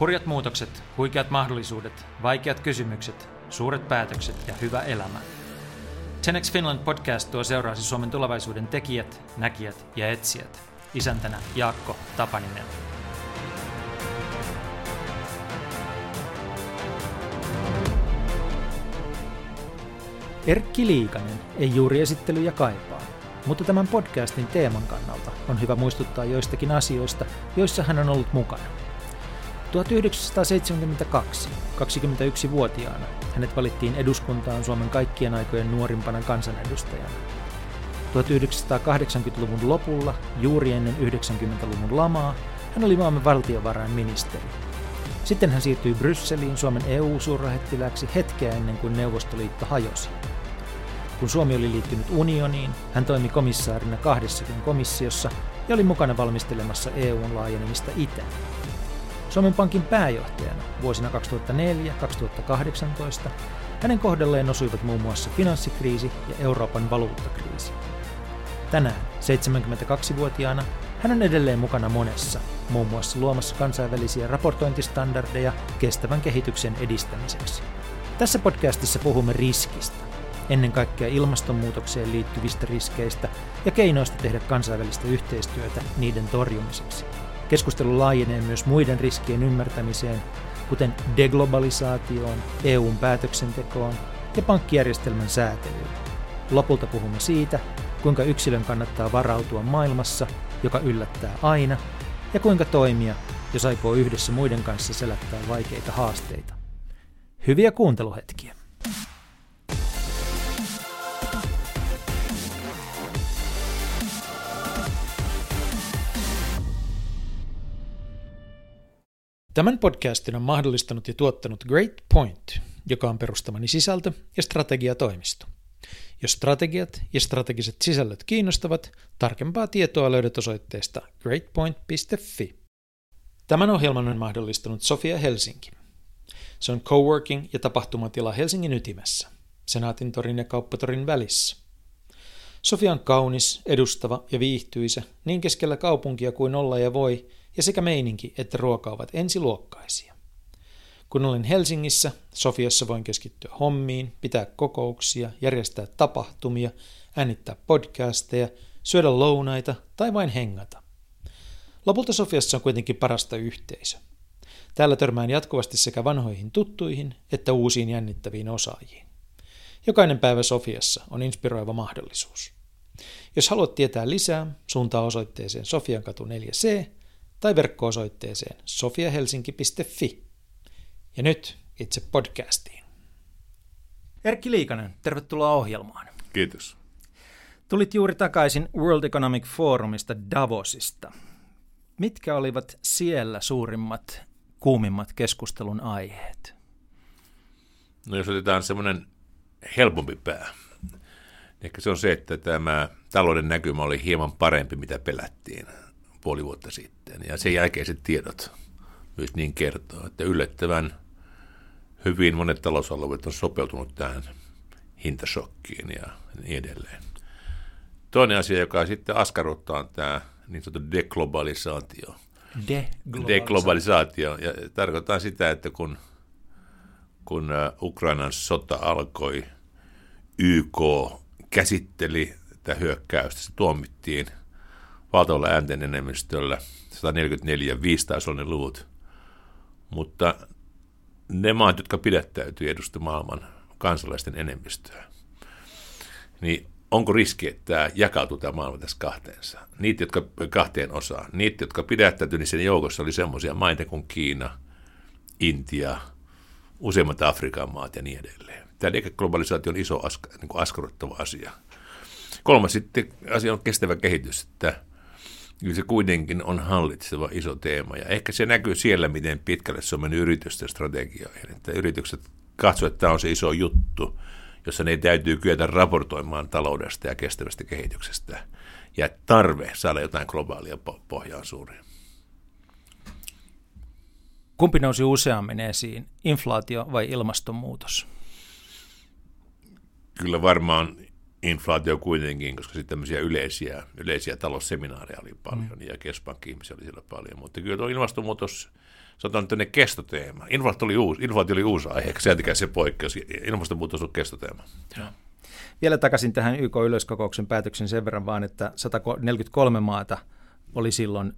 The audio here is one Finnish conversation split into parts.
Hurjat muutokset, huikeat mahdollisuudet, vaikeat kysymykset, suuret päätökset ja hyvä elämä. 10 Finland podcast tuo seuraasi Suomen tulevaisuuden tekijät, näkijät ja etsijät. Isäntänä Jaakko Tapaninen. Erkki Liikanen ei juuri esittelyjä kaipaa, mutta tämän podcastin teeman kannalta on hyvä muistuttaa joistakin asioista, joissa hän on ollut mukana. 1972, 21-vuotiaana, hänet valittiin eduskuntaan Suomen kaikkien aikojen nuorimpana kansanedustajana. 1980-luvun lopulla, juuri ennen 90-luvun lamaa, hän oli maamme valtiovarainministeri. Sitten hän siirtyi Brysseliin Suomen EU-suurlähettiläksi hetkeä ennen kuin Neuvostoliitto hajosi. Kun Suomi oli liittynyt unioniin, hän toimi komissaarina kahdessakin komissiossa ja oli mukana valmistelemassa EUn laajenemista itse. Suomen Pankin pääjohtajana vuosina 2004-2018 hänen kohdalleen osuivat muun muassa finanssikriisi ja Euroopan valuuttakriisi. Tänään, 72-vuotiaana, hän on edelleen mukana monessa, muun muassa luomassa kansainvälisiä raportointistandardeja kestävän kehityksen edistämiseksi. Tässä podcastissa puhumme riskistä, ennen kaikkea ilmastonmuutokseen liittyvistä riskeistä ja keinoista tehdä kansainvälistä yhteistyötä niiden torjumiseksi. Keskustelu laajenee myös muiden riskien ymmärtämiseen, kuten deglobalisaatioon, EUn päätöksentekoon ja pankkijärjestelmän säätelyyn. Lopulta puhumme siitä, kuinka yksilön kannattaa varautua maailmassa, joka yllättää aina, ja kuinka toimia, jos aikoo yhdessä muiden kanssa selättää vaikeita haasteita. Hyviä kuunteluhetkiä! Tämän podcastin on mahdollistanut ja tuottanut Great Point, joka on perustamani sisältö- ja strategiatoimisto. Jos strategiat ja strategiset sisällöt kiinnostavat, tarkempaa tietoa löydät osoitteesta greatpoint.fi. Tämän ohjelman on mahdollistanut Sofia Helsinki. Se on coworking ja tapahtumatila Helsingin ytimessä, Senaatin torin ja Kauppatorin välissä. Sofia on kaunis, edustava ja viihtyisä niin keskellä kaupunkia kuin olla ja voi – ja sekä meininki että ruoka ovat ensiluokkaisia. Kun olen Helsingissä, Sofiassa voin keskittyä hommiin, pitää kokouksia, järjestää tapahtumia, äänittää podcasteja, syödä lounaita tai vain hengata. Lopulta Sofiassa on kuitenkin parasta yhteisö. Täällä törmään jatkuvasti sekä vanhoihin tuttuihin että uusiin jännittäviin osaajiin. Jokainen päivä Sofiassa on inspiroiva mahdollisuus. Jos haluat tietää lisää, suuntaa osoitteeseen Sofiankatu 4C tai verkko-osoitteeseen sofiahelsinki.fi. Ja nyt itse podcastiin. Erkki Liikanen, tervetuloa ohjelmaan. Kiitos. Tulit juuri takaisin World Economic Forumista Davosista. Mitkä olivat siellä suurimmat, kuumimmat keskustelun aiheet? No jos otetaan semmoinen helpompi pää, ehkä se on se, että tämä talouden näkymä oli hieman parempi, mitä pelättiin puoli vuotta sitten. Ja sen jälkeiset tiedot myös niin kertoo, että yllättävän hyvin monet talousalueet on sopeutunut tähän hintasokkiin ja niin edelleen. Toinen asia, joka sitten askarruttaa, on tämä niin sanottu deglobalisaatio. Deglobalisaatio. Deglobalisaatio. Ja tarkoittaa sitä, että kun, kun Ukrainan sota alkoi, YK käsitteli tätä hyökkäystä, se tuomittiin – valtavalla äänten enemmistöllä, 144, 5 ne luvut. Mutta ne maat, jotka pidättäytyy edusta maailman kansalaisten enemmistöä, niin onko riski, että tämä jakautuu tämä maailma tässä kahteensa? Niitä, jotka kahteen osaan. Niitä, jotka pidättäytyy, niin sen joukossa oli semmoisia maita kuin Kiina, Intia, useimmat Afrikan maat ja niin edelleen. Tämä globalisaatio on iso ask, niin askarruttava asia. Kolmas sitten asia on kestävä kehitys, että Kyllä se kuitenkin on hallitseva iso teema ja ehkä se näkyy siellä, miten pitkälle se on mennyt yritysten strategioihin. Että yritykset katsovat, että tämä on se iso juttu, jossa ne täytyy kyetä raportoimaan taloudesta ja kestävästä kehityksestä. Ja tarve saada jotain globaalia pohjaa suuri. Kumpi nousi useammin esiin, inflaatio vai ilmastonmuutos? Kyllä varmaan inflaatio kuitenkin, koska sitten tämmöisiä yleisiä, yleisiä talousseminaareja oli paljon mm. ja kespankki-ihmisiä oli siellä paljon. Mutta kyllä tuo ilmastonmuutos, sanotaan nyt kestoteema. Inflaatio oli uusi, inflaatio oli uusi aihe, sen se poikkeus. Ilmastonmuutos on kestoteema. Ja. Vielä takaisin tähän YK-yleiskokouksen päätöksen sen verran vaan, että 143 maata oli silloin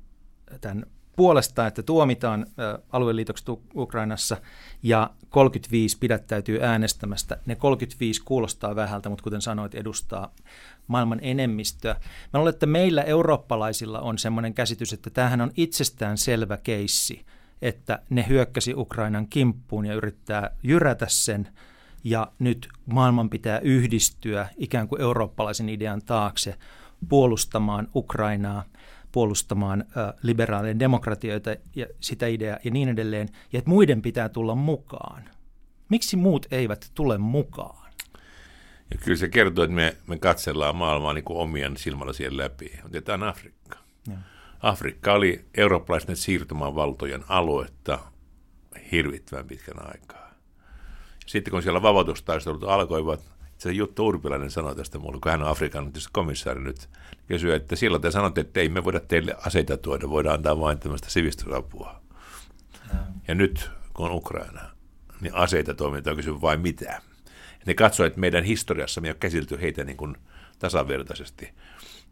tämän puolesta, että tuomitaan alueliitokset Ukrainassa ja 35 pidättäytyy äänestämästä. Ne 35 kuulostaa vähältä, mutta kuten sanoit, edustaa maailman enemmistöä. Mä luulen, että meillä eurooppalaisilla on sellainen käsitys, että tämähän on itsestään selvä keissi, että ne hyökkäsi Ukrainan kimppuun ja yrittää jyrätä sen – ja nyt maailman pitää yhdistyä ikään kuin eurooppalaisen idean taakse puolustamaan Ukrainaa, puolustamaan liberaalien demokratioita ja sitä ideaa ja niin edelleen, ja että muiden pitää tulla mukaan. Miksi muut eivät tule mukaan? Ja kyllä se kertoo, että me, me katsellaan maailmaa niin kuin omien silmälasien läpi. Otetaan Afrikka. Ja. Afrikka oli eurooppalaisten siirtymävaltojen aluetta hirvittävän pitkän aikaa. Sitten kun siellä vapautustaistelut alkoivat, se Jutta Urpilainen sanoi tästä mulle, kun hän on Afrikan komissaari nyt, kysyi, että silloin te sanotte, että ei me voida teille aseita tuoda, voidaan antaa vain tämmöistä sivistysapua. Ja, ja nyt, kun on Ukraina, niin aseita toimintaa kysyy vain mitä. Ne katsoo, että meidän historiassa me on käsitelty heitä niin kuin tasavertaisesti.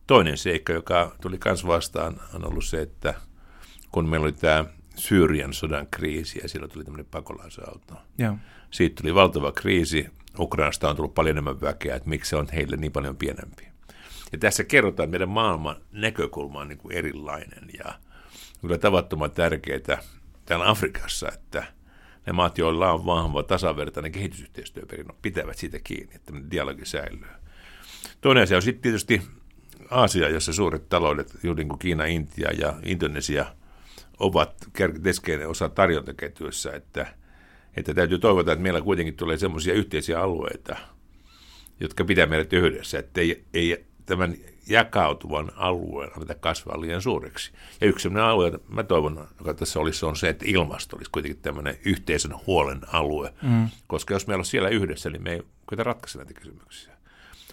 Toinen seikka, joka tuli myös vastaan, on ollut se, että kun meillä oli tämä Syyrian sodan kriisi ja silloin tuli tämmöinen pakolaisauto. Ja. Siitä tuli valtava kriisi. Ukrainasta on tullut paljon enemmän väkeä, että miksi se on heille niin paljon pienempi. Ja tässä kerrotaan, että meidän maailman näkökulma on niin kuin erilainen ja kyllä tavattoman tärkeää täällä Afrikassa, että ne maat, joilla on vahva tasavertainen kehitysyhteistyöperinnö, pitävät siitä kiinni, että dialogi säilyy. Toinen asia on sitten tietysti Aasia, jossa suuret taloudet, juuri niin kuin Kiina, Intia ja Indonesia, ovat keskeinen osa tarjontaketjuissa, että, että täytyy toivota, että meillä kuitenkin tulee sellaisia yhteisiä alueita, jotka pitää meidät yhdessä, että ei, ei tämän jakautuvan alueen anneta kasvaa liian suureksi. Ja yksi sellainen alue, mä toivon, joka tässä olisi, on se, että ilmasto olisi kuitenkin tämmöinen yhteisen huolen alue. Mm. Koska jos meillä on siellä yhdessä, niin me ei koeta ratkaista näitä kysymyksiä.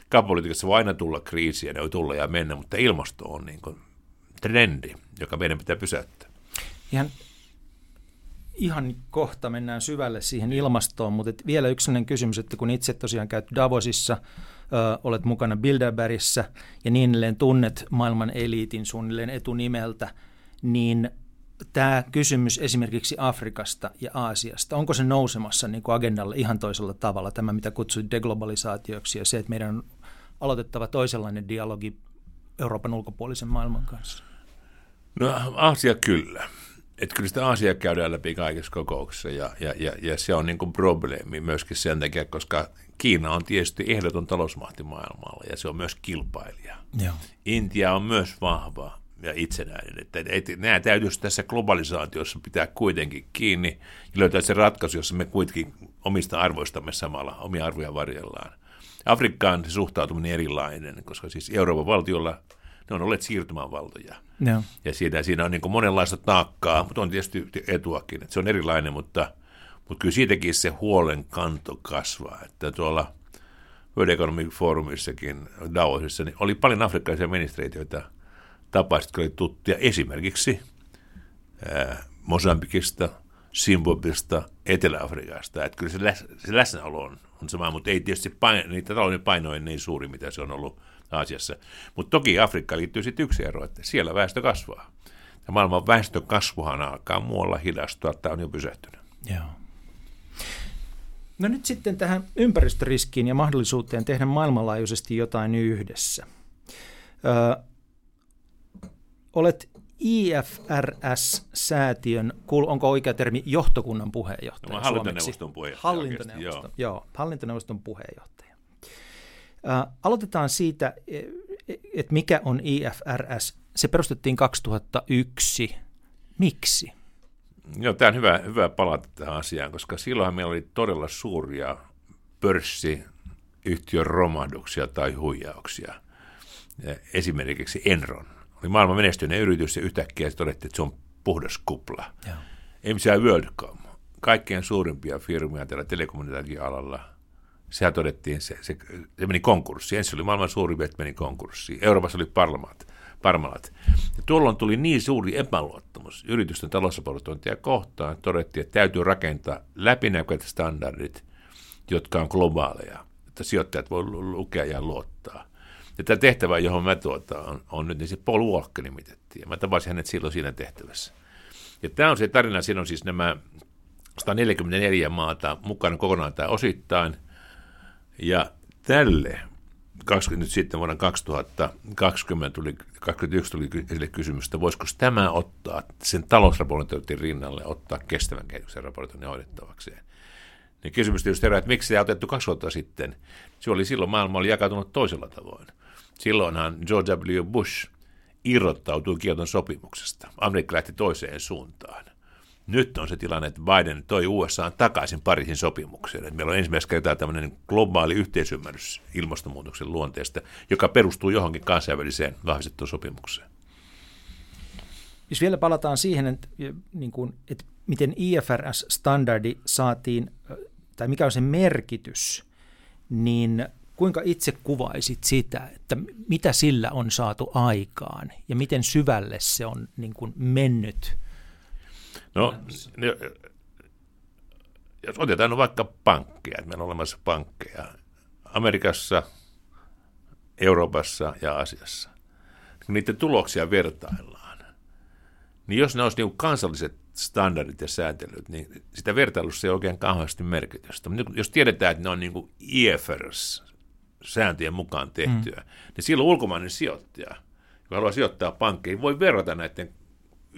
Kauppapolitiikassa voi aina tulla kriisiä, ne voi tulla ja mennä, mutta ilmasto on niin kuin trendi, joka meidän pitää pysäyttää. Ihan, ihan kohta mennään syvälle siihen ilmastoon, mutta et vielä yksi sellainen kysymys, että kun itse tosiaan käyt Davosissa, ö, olet mukana Bilderbergissä ja niin edelleen tunnet maailman eliitin suunnilleen etunimeltä, niin tämä kysymys esimerkiksi Afrikasta ja Aasiasta, onko se nousemassa niin kuin agendalle ihan toisella tavalla, tämä mitä kutsuit deglobalisaatioksi ja se, että meidän on aloitettava toisenlainen dialogi Euroopan ulkopuolisen maailman kanssa? No Aasia kyllä että kyllä sitä asiaa käydään läpi kaikissa kokouksissa ja, ja, ja, ja se on niin kuin probleemi myöskin sen takia, koska Kiina on tietysti ehdoton talousmahti maailmalla ja se on myös kilpailija. Joo. Intia on myös vahva ja itsenäinen. Että, että nämä täytyisi tässä globalisaatiossa pitää kuitenkin kiinni ja löytää se ratkaisu, jossa me kuitenkin omista arvoistamme samalla, omia arvoja varjellaan. Afrikkaan se suhtautuminen erilainen, koska siis Euroopan valtiolla ne on olleet siirtymävaltoja. No. Ja siinä, siinä on niin monenlaista taakkaa, mutta on tietysti etuakin, että se on erilainen, mutta, mutta kyllä siitäkin se huolen kanto kasvaa, että tuolla World Economic Forumissakin Davosissa niin oli paljon afrikkalaisia ministereitä, joita tapasit, jotka oli tuttuja esimerkiksi ää, Mosambikista, Zimbabwesta, Etelä-Afrikasta. Että kyllä se, läs, se läsnäolo on, on sama, mutta ei tietysti paino, niitä talouden paino niin suuri, mitä se on ollut Aasiassa. Mutta toki Afrikka liittyy sitten yksi ero, että siellä väestö kasvaa. Ja maailman väestön kasvuhan alkaa muualla hidastua, tämä on jo pysähtynyt. Joo. No nyt sitten tähän ympäristöriskiin ja mahdollisuuteen tehdä maailmanlaajuisesti jotain yhdessä. Ö, olet IFRS-säätiön, onko oikea termi, johtokunnan puheenjohtaja no, hallintoneuvoston puheenjohtaja. Hallintoneuvoston, joo. joo, hallintoneuvoston puheenjohtaja. Ä, aloitetaan siitä, e, e, että mikä on IFRS. Se perustettiin 2001. Miksi? Joo, tämä on hyvä, hyvä palata tähän asiaan, koska silloin meillä oli todella suuria pörssiyhtiön romahduksia tai huijauksia. Esimerkiksi Enron oli maailman menestyneen yritys ja yhtäkkiä se todettiin, että se on puhdas kupla. MCI Worldcom, kaikkein suurimpia firmoja tällä telekommunikaatioalalla – sehän todettiin, se, se, se meni konkurssiin. Ensin oli maailman suuri vet meni konkurssiin. Euroopassa oli Parmalat. Parmalat. Ja tuolloin tuli niin suuri epäluottamus yritysten talousraportointia kohtaan, että todettiin, että täytyy rakentaa läpinäkyvät standardit, jotka on globaaleja, että sijoittajat voi lukea ja luottaa. Ja tämä tehtävä, johon mä tuota, on, on nyt, niin se Paul Walker nimitettiin. Mä tapasin hänet silloin siinä tehtävässä. Ja tämä on se tarina, siinä on siis nämä 144 maata mukana kokonaan tai osittain. Ja tälle, 20, nyt sitten vuonna 2020 tuli, 2021 tuli esille kysymys, että voisiko tämä ottaa sen talousraportointin rinnalle, ottaa kestävän kehityksen raportoinnin hoidettavakseen. Niin kysymys tietysti herää, että miksi se otettu kaksi vuotta sitten. Se oli silloin maailma oli jakautunut toisella tavoin. Silloinhan George W. Bush irrottautui Kioton sopimuksesta. Amerikka lähti toiseen suuntaan. Nyt on se tilanne, että Biden toi USA takaisin Pariisin sopimukseen. Meillä on ensimmäistä kertaa tämmöinen globaali yhteisymmärrys ilmastonmuutoksen luonteesta, joka perustuu johonkin kansainväliseen vahvistettuun sopimukseen. Jos vielä palataan siihen, että, niin kuin, että miten IFRS-standardi saatiin, tai mikä on sen merkitys, niin kuinka itse kuvaisit sitä, että mitä sillä on saatu aikaan ja miten syvälle se on niin kuin mennyt? No, jos otetaan vaikka pankkeja, että meillä on olemassa pankkeja Amerikassa, Euroopassa ja Asiassa. Kun niiden tuloksia vertaillaan, niin jos ne olisi niin kansalliset standardit ja säätelyt, niin sitä vertailussa ei oikein kauheasti merkitystä. Mutta jos tiedetään, että ne on niin kuin IFRS, sääntöjen mukaan tehtyä, mm. niin silloin ulkomainen sijoittaja, joka haluaa sijoittaa pankkeihin, voi verrata näiden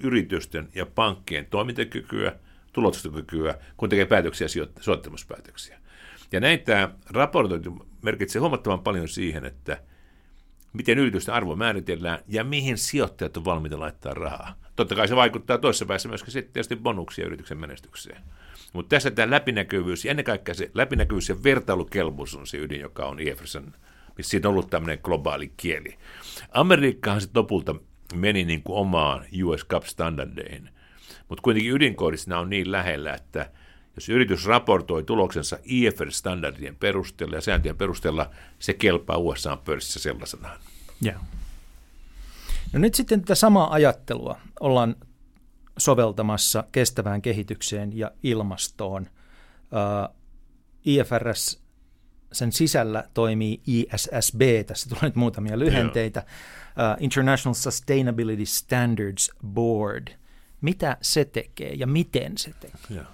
yritysten ja pankkien toimintakykyä, tuloksitokykyä, kun tekee päätöksiä sijoittamispäätöksiä. Ja näin tämä raportointi merkitsee huomattavan paljon siihen, että miten yritysten arvo määritellään ja mihin sijoittajat on valmiita laittaa rahaa. Totta kai se vaikuttaa toisessa päässä myöskin sitten tietysti bonuksia yrityksen menestykseen. Mutta tässä tämä läpinäkyvyys, ja ennen kaikkea se läpinäkyvyys ja vertailukelpoisuus on se ydin, joka on IFRSn, missä siitä on ollut tämmöinen globaali kieli. Amerikkahan se lopulta meni niin kuin omaan US Cup-standardeihin, mutta kuitenkin ydinkoodissa on niin lähellä, että jos yritys raportoi tuloksensa IFRS-standardien perusteella ja sääntöjen perusteella, se kelpaa USA-pörssissä sellaisenaan. Yeah. No nyt sitten tätä samaa ajattelua ollaan soveltamassa kestävään kehitykseen ja ilmastoon. Uh, IFRS sen sisällä toimii ISSB, tässä tulee nyt muutamia lyhenteitä, uh, International Sustainability Standards Board. Mitä se tekee ja miten se tekee? Joo.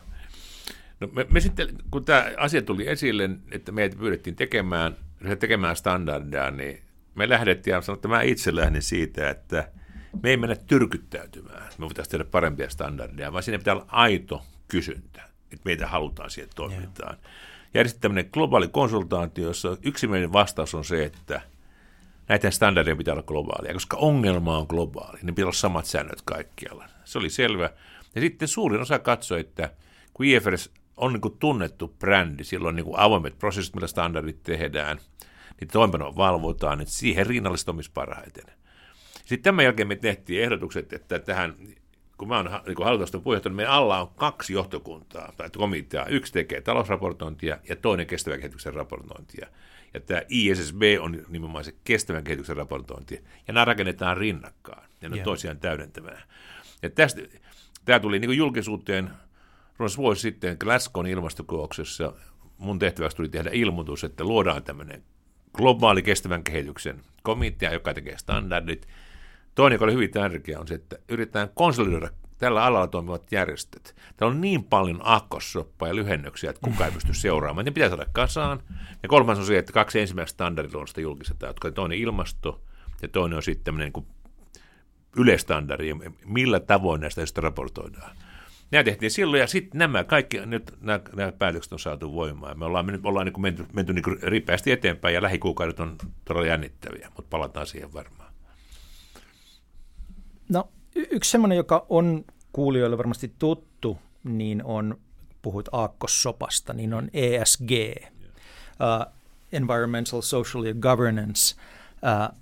No me, me sitten, kun tämä asia tuli esille, että meitä pyydettiin tekemään, tekemään standardia, niin me lähdettiin ja sanoin, että mä itse lähdin siitä, että – me ei mennä tyrkyttäytymään, me voitaisiin tehdä parempia standardeja, vaan siinä pitää olla aito kysyntä, että meitä halutaan siihen toimintaan. Ja sitten tämmöinen globaali konsultaatio, jossa yksimielinen vastaus on se, että näiden standardien pitää olla globaalia, koska ongelma on globaali, niin pitää olla samat säännöt kaikkialla. Se oli selvä. Ja sitten suurin osa katsoi, että kun IFRS on niin kuin tunnettu brändi, silloin niin kuin avoimet prosessit, millä standardit tehdään, niin toimeenpanoa valvotaan, että siihen rinnalliset omisi parhaiten. Sitten tämän jälkeen me tehtiin ehdotukset, että tähän, kun mä oon niin hallitusten puheenjohtaja, niin meidän alla on kaksi johtokuntaa tai komitea. Yksi tekee talousraportointia ja toinen kestävän kehityksen raportointia. Ja tämä ISSB on nimenomaan se kestävän kehityksen raportointi. Ja nämä rakennetaan rinnakkaan ja ne yeah. toisiaan täydentämään. Ja tästä, tämä tuli niin julkisuuteen runsas vuosi sitten Glasgown ilmastokouksessa. Mun tehtäväksi tuli tehdä ilmoitus, että luodaan tämmöinen globaali kestävän kehityksen komitea, joka tekee standardit, Toinen, joka oli hyvin tärkeä, on se, että yritetään konsolidoida tällä alalla toimivat järjestöt. Täällä on niin paljon aakkossoppaa ja lyhennyksiä, että kukaan ei pysty seuraamaan. Ne pitää saada kasaan. Ja kolmas on se, että kaksi ensimmäistä standardiluonnosta julkistetaan, jotka on toinen ilmasto ja toinen on sitten tämmöinen niin yleistandardi, millä tavoin näistä sitten raportoidaan. Nämä tehtiin silloin ja sitten nämä kaikki, nyt nämä, nämä päätökset on saatu voimaan. Me ollaan, me ollaan niin menty, menty niin ripeästi eteenpäin ja lähikuukaudet on todella jännittäviä, mutta palataan siihen varmaan. No yksi semmoinen, joka on kuulijoille varmasti tuttu, niin on, puhuit aakkosopasta, niin on ESG, uh, Environmental, Social ja Governance. Uh,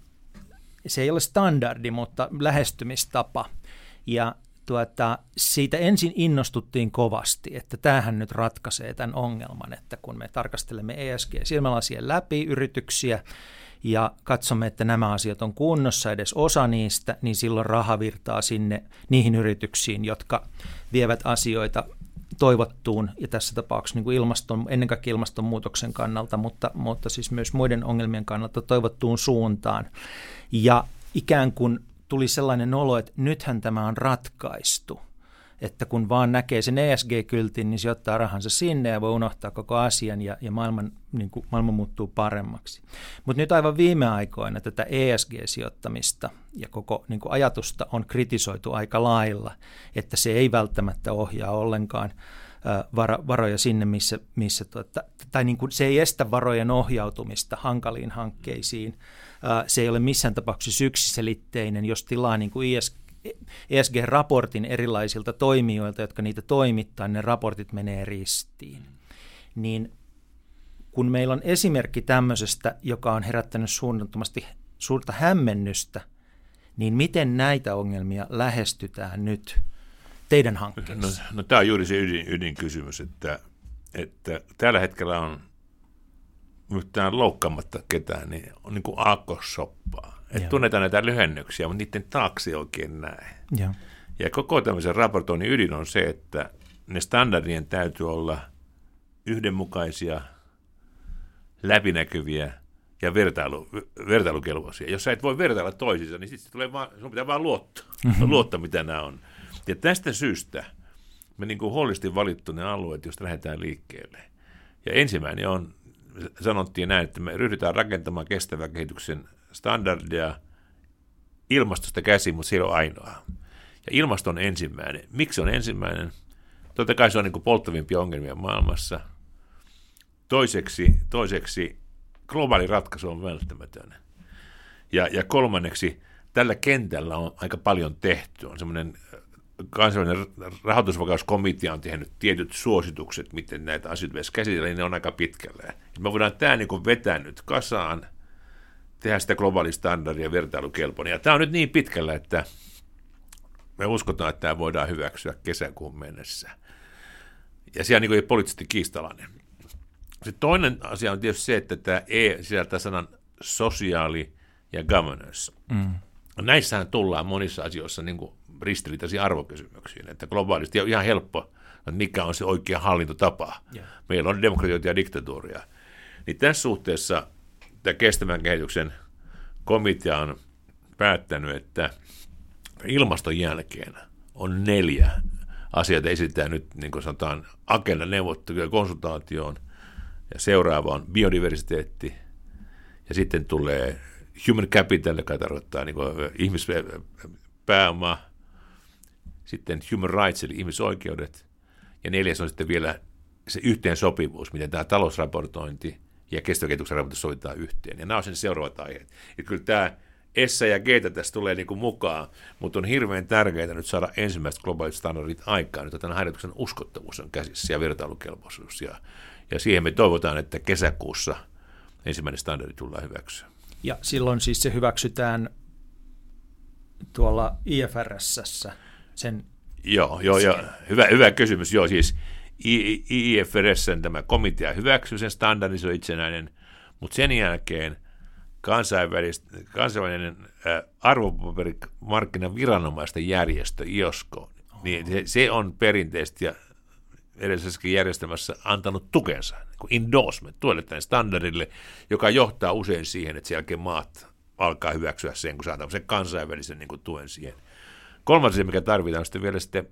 se ei ole standardi, mutta lähestymistapa. Ja tuota, siitä ensin innostuttiin kovasti, että tämähän nyt ratkaisee tämän ongelman, että kun me tarkastelemme ESG-silmälasien läpi yrityksiä ja katsomme, että nämä asiat on kunnossa, edes osa niistä, niin silloin raha virtaa sinne niihin yrityksiin, jotka vievät asioita toivottuun, ja tässä tapauksessa niin kuin ilmaston, ennen kaikkea ilmastonmuutoksen kannalta, mutta, mutta siis myös muiden ongelmien kannalta toivottuun suuntaan. Ja ikään kuin tuli sellainen olo, että nythän tämä on ratkaistu. Että kun vaan näkee sen ESG-kyltin, niin se ottaa rahansa sinne ja voi unohtaa koko asian ja, ja maailman, niin kuin, maailma muuttuu paremmaksi. Mutta nyt aivan viime aikoina tätä ESG-sijoittamista ja koko niin kuin ajatusta on kritisoitu aika lailla, että se ei välttämättä ohjaa ollenkaan varoja sinne, missä, missä tuota, tai niin kuin se ei estä varojen ohjautumista hankaliin hankkeisiin – se ei ole missään tapauksessa yksiselitteinen, jos tilaa niin kuin ESG-raportin erilaisilta toimijoilta, jotka niitä toimittaa, niin ne raportit menee ristiin. Niin kun meillä on esimerkki tämmöisestä, joka on herättänyt suunnattomasti suurta hämmennystä, niin miten näitä ongelmia lähestytään nyt teidän hankkeessa? No, no tämä on juuri se ydin, ydinkysymys, että, että tällä hetkellä on yhtään loukkaamatta ketään, niin on niin kuin aakkosoppaa. Että tunnetaan näitä lyhennyksiä, mutta niiden taakse oikein näe. Ja. ja koko tämmöisen raportoinnin ydin on se, että ne standardien täytyy olla yhdenmukaisia, läpinäkyviä ja vertailu, vertailukelpoisia. Jos sä et voi vertailla toisiinsa, niin sitten tulee vaan, sun pitää vaan luottaa, mm-hmm. luottaa, mitä nämä on. Ja tästä syystä me niin kuin huolellisesti valittu ne alueet, joista lähdetään liikkeelle. Ja ensimmäinen on sanottiin näin, että me ryhdytään rakentamaan kestävän kehityksen standardia ilmastosta käsin, mutta ei ole ainoa. Ja ilmasto on ensimmäinen. Miksi on ensimmäinen? Totta kai se on niin polttavimpia ongelmia maailmassa. Toiseksi, toiseksi globaali ratkaisu on välttämätön. Ja, ja kolmanneksi, tällä kentällä on aika paljon tehty. On semmoinen kansainvälinen rahoitusvakauskomitea on tehnyt tietyt suositukset, miten näitä asioita pitäisi käsitellä, niin ne on aika pitkällä. Me voidaan tämä niin vetää nyt kasaan, tehdä sitä globaalista standardia vertailukelpoinen. Ja tämä on nyt niin pitkällä, että me uskotaan, että tämä voidaan hyväksyä kesäkuun mennessä. Ja siellä niin ei poliittisesti kiistalainen. Se toinen asia on tietysti se, että tämä E sisältää sanan sosiaali ja governance. Mm. Näissähän tullaan monissa asioissa niin kuin ristiriitaisiin arvokysymyksiin, että globaalisti on ihan helppo, että mikä on se oikea hallintotapa. Yeah. Meillä on demokratioita ja diktatuuria. Niin tässä suhteessa tämä kestävän kehityksen komitea on päättänyt, että ilmaston jälkeen on neljä asiaa esitetään nyt, niin kuin sanotaan, agenda neuvotteluja konsultaatioon, ja seuraava on biodiversiteetti, ja sitten tulee human capital, joka tarkoittaa niin ihmispääoma, sitten human rights, eli ihmisoikeudet, ja neljäs on sitten vielä se yhteensopivuus, miten tämä talousraportointi ja kestävän raportointi sovitaan yhteen. Ja nämä on sen seuraavat aiheet. Ja kyllä tämä S ja G tässä tulee niin kuin mukaan, mutta on hirveän tärkeää nyt saada ensimmäiset globaalit standardit aikaan, että tämän harjoituksen uskottavuus on käsissä ja vertailukelpoisuus. Ja, ja siihen me toivotaan, että kesäkuussa ensimmäinen standardi tullaan hyväksyä. Ja silloin siis se hyväksytään tuolla IFRS sen Joo, joo, joo. Hyvä, hyvä kysymys. Joo, siis IFRS tämä komitea hyväksyy sen standardin, se on itsenäinen, mutta sen jälkeen kansainvälinen arvopaperimarkkinan viranomaisten järjestö, IOSCO, niin se, se on perinteisesti ja edellisessäkin järjestelmässä antanut tukensa, niin endorsement, tuelle tänne standardille, joka johtaa usein siihen, että sen jälkeen maat alkaa hyväksyä sen, kun saadaan sen kansainvälisen niin kuin, tuen siihen – Kolmas asia, mikä tarvitaan, on sitten vielä sitten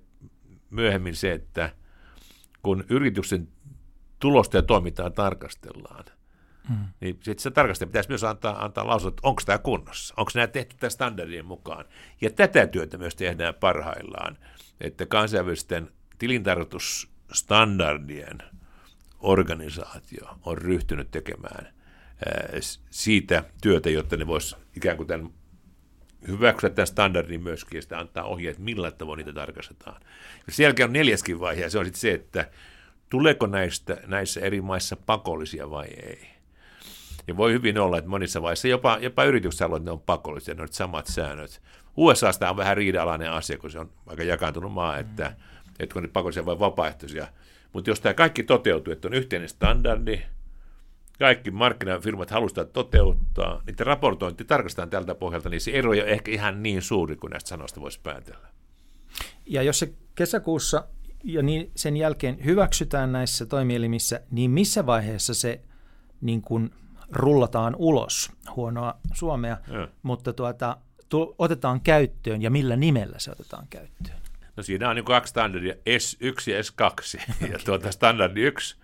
myöhemmin se, että kun yrityksen tulosta ja toimintaa tarkastellaan, hmm. niin sitten se tarkastaja pitäisi myös antaa, antaa lausunto, että onko tämä kunnossa, onko nämä tehty tämän standardien mukaan. Ja tätä työtä myös tehdään parhaillaan, että kansainvälisten tilintarkastusstandardien organisaatio on ryhtynyt tekemään siitä työtä, jotta ne voisi ikään kuin tämän hyväksyä tämän standardin myöskin ja sitä antaa ohjeet, millä tavoin niitä tarkastetaan. Ja sen jälkeen on neljäskin vaihe, ja se on sitten se, että tuleeko näistä, näissä eri maissa pakollisia vai ei. niin voi hyvin olla, että monissa vaiheissa jopa, jopa yritykset haluavat, että ne on pakollisia, ne on samat säännöt. USAsta on vähän riidalainen asia, kun se on aika jakaantunut maa, että, mm. että kun ne pakollisia vai vapaaehtoisia. Mutta jos tämä kaikki toteutuu, että on yhteinen standardi, kaikki markkinafirmat haluaisivat toteuttaa, niiden raportointi tarkastetaan tältä pohjalta, niin se ero ei ole ehkä ihan niin suuri kuin näistä sanoista voisi päätellä. Ja jos se kesäkuussa ja niin sen jälkeen hyväksytään näissä toimielimissä, niin missä vaiheessa se niin kuin rullataan ulos, huonoa suomea, ja. mutta tuota, tu, otetaan käyttöön ja millä nimellä se otetaan käyttöön? No siinä on niin kaksi standardia, S1 ja S2. ja tuota standardi 1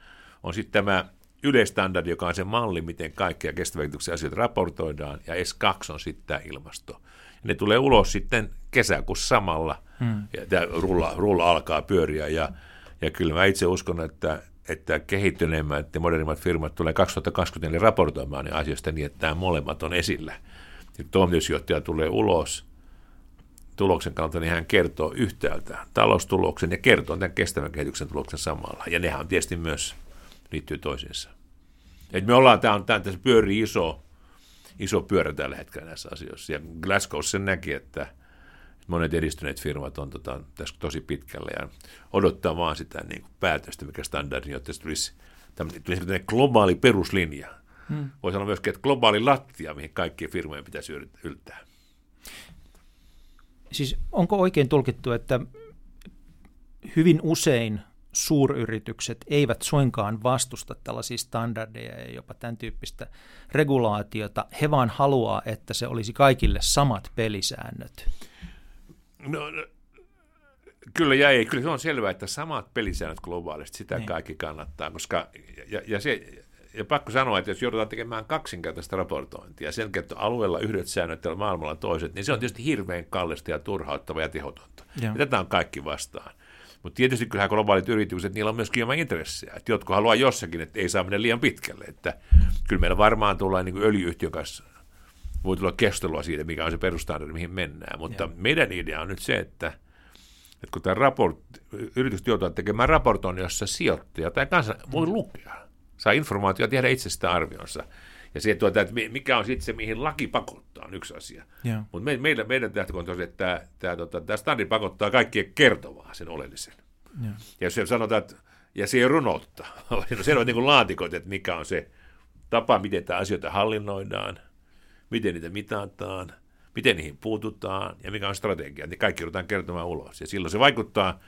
on sitten tämä yleistandardi, joka on se malli, miten kaikkia kestävän asioita raportoidaan, ja S2 on sitten tämä ilmasto. Ne tulee ulos sitten kesäkuussa samalla, hmm. ja tämä rulla, rulla alkaa pyöriä, ja, ja kyllä mä itse uskon, että, että kehittyneemmät ja modernimmat firmat tulee 2024 raportoimaan ne asioista niin, että tämä molemmat on esillä. Ja toimitusjohtaja tulee ulos tuloksen kautta, niin hän kertoo yhtäältä taloustuloksen ja kertoo tämän kestävän kehityksen tuloksen samalla. Ja nehän on tietysti myös liittyy toisiinsa. Et me ollaan, tämä on, tämä tässä pyörii iso, iso pyörä tällä hetkellä näissä asioissa. Ja Glasgow sen näki, että monet edistyneet firmat on tota, tässä tosi pitkällä ja odottaa vaan sitä niin kuin päätöstä, mikä standardi, jotta se tulisi tämmöinen globaali peruslinja. Hmm. Voisi sanoa myöskin, että globaali lattia, mihin kaikkien firmojen pitäisi yltää. Siis onko oikein tulkittu, että hyvin usein suuryritykset eivät suinkaan vastusta tällaisia standardeja ja jopa tämän tyyppistä regulaatiota. He vaan haluaa, että se olisi kaikille samat pelisäännöt. No, no kyllä ja ei. Kyllä se on selvää, että samat pelisäännöt globaalisti, sitä niin. kaikki kannattaa. Koska, ja, ja, se, ja pakko sanoa, että jos joudutaan tekemään kaksinkertaista raportointia, sen että alueella yhdet säännöt ja maailmalla toiset, niin se on tietysti hirveän kallista ja turhauttava ja tehotonta. Ja. Ja tätä on kaikki vastaan. Mutta tietysti kyllähän globaalit yritykset, niillä on myöskin ilman intressejä. Että jotkut haluaa jossakin, että ei saa mennä liian pitkälle. Että kyllä meillä varmaan tulee niin öljyyhtiön kanssa voi tulla keskustelua siitä, mikä on se perustandardi, mihin mennään. Mutta ja. meidän idea on nyt se, että, että kun tämä raport, yritykset joutuvat tekemään raportoinnin, jossa sijoittaja tai kansa voi lukea, saa informaatiota tehdä itsestä arvionsa. Ja se, tuota, että mikä on sitten se, mihin laki pakottaa, on yksi asia. Mutta me, meidän, meidän tähtökohta on se, että tämä, tämä, tota, tämä standardi pakottaa kaikkien kertomaan sen oleellisen. Ja, ja jos se sanotaan, että ja se ei runoutta. Se on niin kuin laatikot, että mikä on se tapa, miten tämä asioita hallinnoidaan, miten niitä mitataan, miten niihin puututaan ja mikä on strategia. Niin kaikki joudutaan kertomaan ulos. Ja silloin se vaikuttaa,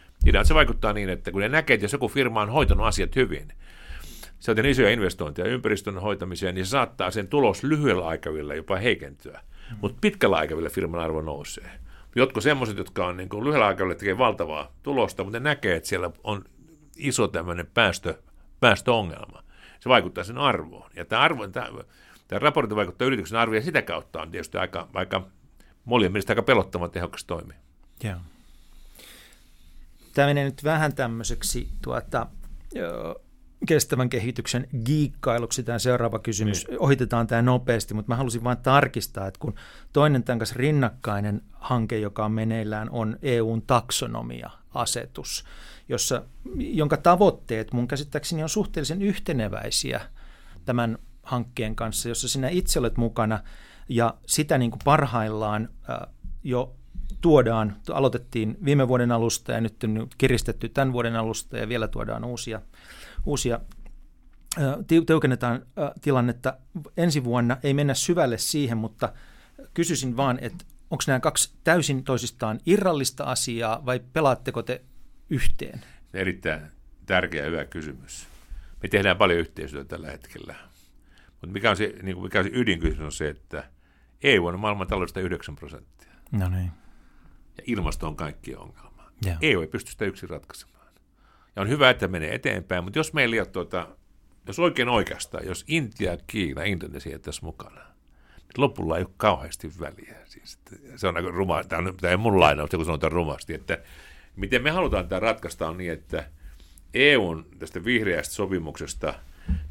se vaikuttaa niin, että kun ne näkee, että jos joku firma on hoitanut asiat hyvin, se on isoja investointeja ympäristön hoitamiseen, niin se saattaa sen tulos lyhyellä aikavälillä jopa heikentyä. Mutta pitkällä aikavälillä firman arvo nousee. Jotkut semmoiset, jotka on niin kuin lyhyellä aikavälillä tekee valtavaa tulosta, mutta ne näkee, että siellä on iso tämmöinen päästö, päästöongelma. Se vaikuttaa sen arvoon. Ja tämä, arvo, tämä, tämä raportti vaikuttaa yrityksen arvoon ja sitä kautta on tietysti aika, aika molien mielestä aika pelottava tehokas toimi. Joo. Tämä menee nyt vähän tämmöiseksi tuota, kestävän kehityksen giikkailuksi tämä seuraava kysymys. Niin. Ohitetaan tämä nopeasti, mutta mä halusin vain tarkistaa, että kun toinen tämän kanssa rinnakkainen hanke, joka on meneillään, on EUn taksonomia-asetus, jossa, jonka tavoitteet mun käsittääkseni on suhteellisen yhteneväisiä tämän hankkeen kanssa, jossa sinä itse olet mukana ja sitä niin kuin parhaillaan jo tuodaan, aloitettiin viime vuoden alusta ja nyt on kiristetty tämän vuoden alusta ja vielä tuodaan uusia uusia tiukennetaan tilannetta ensi vuonna. Ei mennä syvälle siihen, mutta kysyisin vaan, että onko nämä kaksi täysin toisistaan irrallista asiaa vai pelaatteko te yhteen? Erittäin tärkeä hyvä kysymys. Me tehdään paljon yhteistyötä tällä hetkellä. Mutta mikä on se, niin kuin mikä on se ydinkysymys on se, että EU on maailman taloudesta 9 prosenttia. No niin. Ja ilmasto on kaikki ongelma. Ja. EU ei pysty sitä yksin ratkaisemaan. Ja on hyvä, että menee eteenpäin, mutta jos meillä ei ole tuota, jos oikein oikeastaan, jos Intia, Kiina, Indonesia tässä mukana, niin lopulla ei ole kauheasti väliä. Siis, se on aika ruma, tämä, on, tämä ei mun lainaus, kun sanotaan rumasti, että miten me halutaan tämä ratkaista on niin, että EUn tästä vihreästä sopimuksesta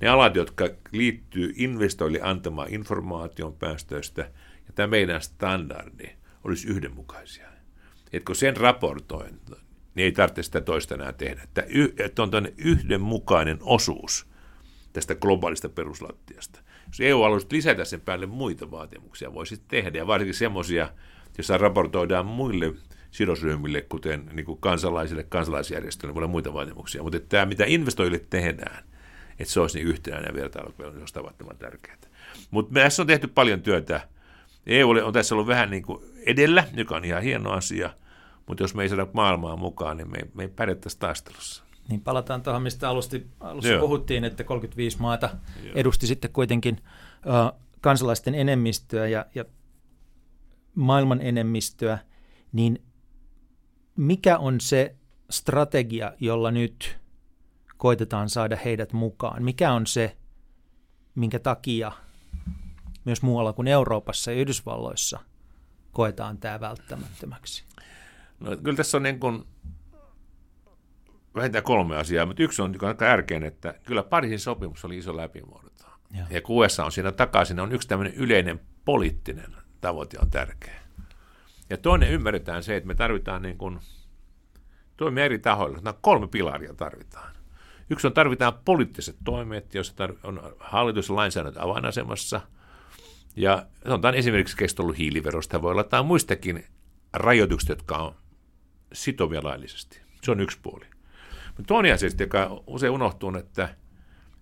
ne alat, jotka liittyy investoille antamaan informaation päästöistä ja tämä meidän standardi olisi yhdenmukaisia. Et kun sen raportoin, niin ei tarvitse sitä toista enää tehdä. Että, on tämmöinen yhdenmukainen osuus tästä globaalista peruslattiasta. jos EU haluaisi lisätä sen päälle muita vaatimuksia, voisi tehdä, ja varsinkin semmoisia, joissa raportoidaan muille sidosryhmille, kuten niin kuin kansalaisille, kansalaisjärjestöille, voi muita vaatimuksia. Mutta tämä, mitä investoijille tehdään, että se olisi niin yhtenäinen vertailukelpoinen, olisi tavattoman tärkeää. Mutta tässä on tehty paljon työtä. EU on tässä ollut vähän niin kuin edellä, joka on ihan hieno asia, mutta jos me ei saada maailmaa mukaan, niin me, me ei pärjättäisi taistelussa. Niin palataan tuohon, mistä alusti, alussa Joo. puhuttiin, että 35 maata Joo. edusti sitten kuitenkin uh, kansalaisten enemmistöä ja, ja maailman enemmistöä, niin mikä on se strategia, jolla nyt koitetaan saada heidät mukaan? Mikä on se, minkä takia myös muualla kuin Euroopassa ja Yhdysvalloissa koetaan tämä välttämättömäksi? No, kyllä tässä on niin kuin vähintään kolme asiaa, mutta yksi on aika tärkein, että kyllä Pariisin sopimus oli iso läpimurto. Ja, ja kun USA on siinä takaisin, on yksi tämmöinen yleinen poliittinen tavoite on tärkeä. Ja toinen ymmärretään se, että me tarvitaan niin kuin, toimia eri tahoilla. Nämä kolme pilaria tarvitaan. Yksi on tarvitaan poliittiset toimet, joissa on hallitus- ja lainsäädäntö avainasemassa. Ja sanotaan esimerkiksi kestollu hiiliverosta voi olla tai muistakin rajoitukset, jotka on sitovia laillisesti. Se on yksi puoli. Mutta toinen asia, joka usein unohtuu, että,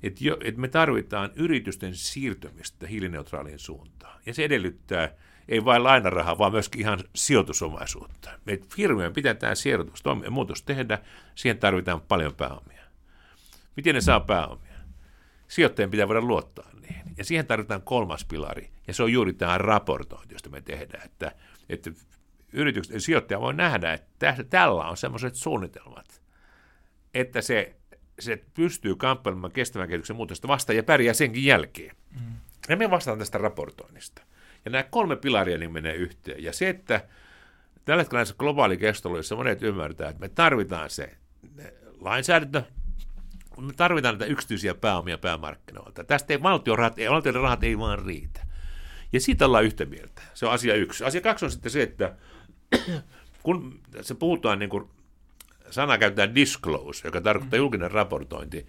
että, jo, että me tarvitaan yritysten siirtymistä hiilineutraaliin suuntaan. Ja se edellyttää ei vain lainarahaa, vaan myöskin ihan sijoitusomaisuutta. Me firmojen pitää tämä sijoitus, muutos tehdä, siihen tarvitaan paljon pääomia. Miten ne saa pääomia? Sijoittajien pitää voida luottaa niihin. Ja siihen tarvitaan kolmas pilari, ja se on juuri tämä raportointi, josta me tehdään, että, että yritykset, sijoittaja voi nähdä, että tällä on sellaiset suunnitelmat, että se, se pystyy kamppailemaan kestävän kehityksen muutosta vastaan ja pärjää senkin jälkeen. Mm. Ja me vastaan tästä raportoinnista. Ja nämä kolme pilaria niin menee yhteen. Ja se, että tällä hetkellä näissä globaalikeskusteluissa monet ymmärtää, että me tarvitaan se lainsäädäntö, me tarvitaan näitä yksityisiä pääomia päämarkkinoilta. Tästä ei valtion rahat, ei, valtion rahat ei vaan riitä. Ja siitä ollaan yhtä mieltä. Se on asia yksi. Asia kaksi on sitten se, että kun se puhutaan niin kuin sana käytetään disclose, joka tarkoittaa julkinen raportointi,